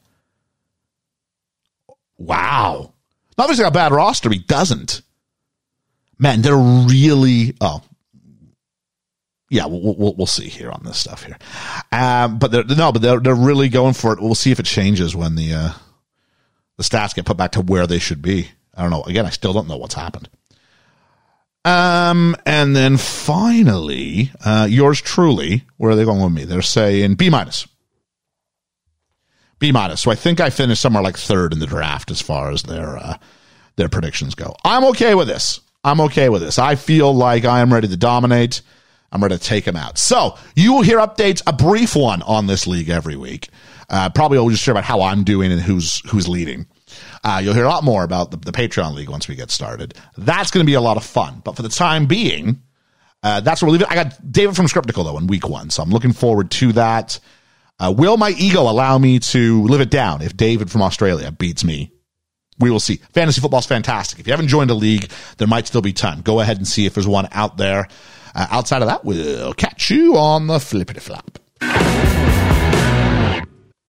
Wow. Obviously, a bad roster. He doesn't. Man, they're really. Oh, yeah, we'll, we'll, we'll see here on this stuff here. Um, but they're, no, but they're they're really going for it. We'll see if it changes when the uh, the stats get put back to where they should be. I don't know. Again, I still don't know what's happened. Um, and then finally, uh, yours truly. Where are they going with me? They're saying B minus. B minus. So I think I finished somewhere like third in the draft as far as their uh, their predictions go. I'm okay with this. I'm okay with this. I feel like I am ready to dominate. I'm ready to take them out. So you will hear updates, a brief one on this league every week. Uh, probably I'll just share about how I'm doing and who's who's leading. Uh, you'll hear a lot more about the, the Patreon League once we get started. That's going to be a lot of fun. But for the time being, uh, that's where we'll leave it. I got David from Scriptical though in week one, so I'm looking forward to that. Uh, will my ego allow me to live it down if David from Australia beats me? We will see. Fantasy football's fantastic. If you haven't joined a league, there might still be time. Go ahead and see if there's one out there. Uh, outside of that, we'll catch you on the flippity flop.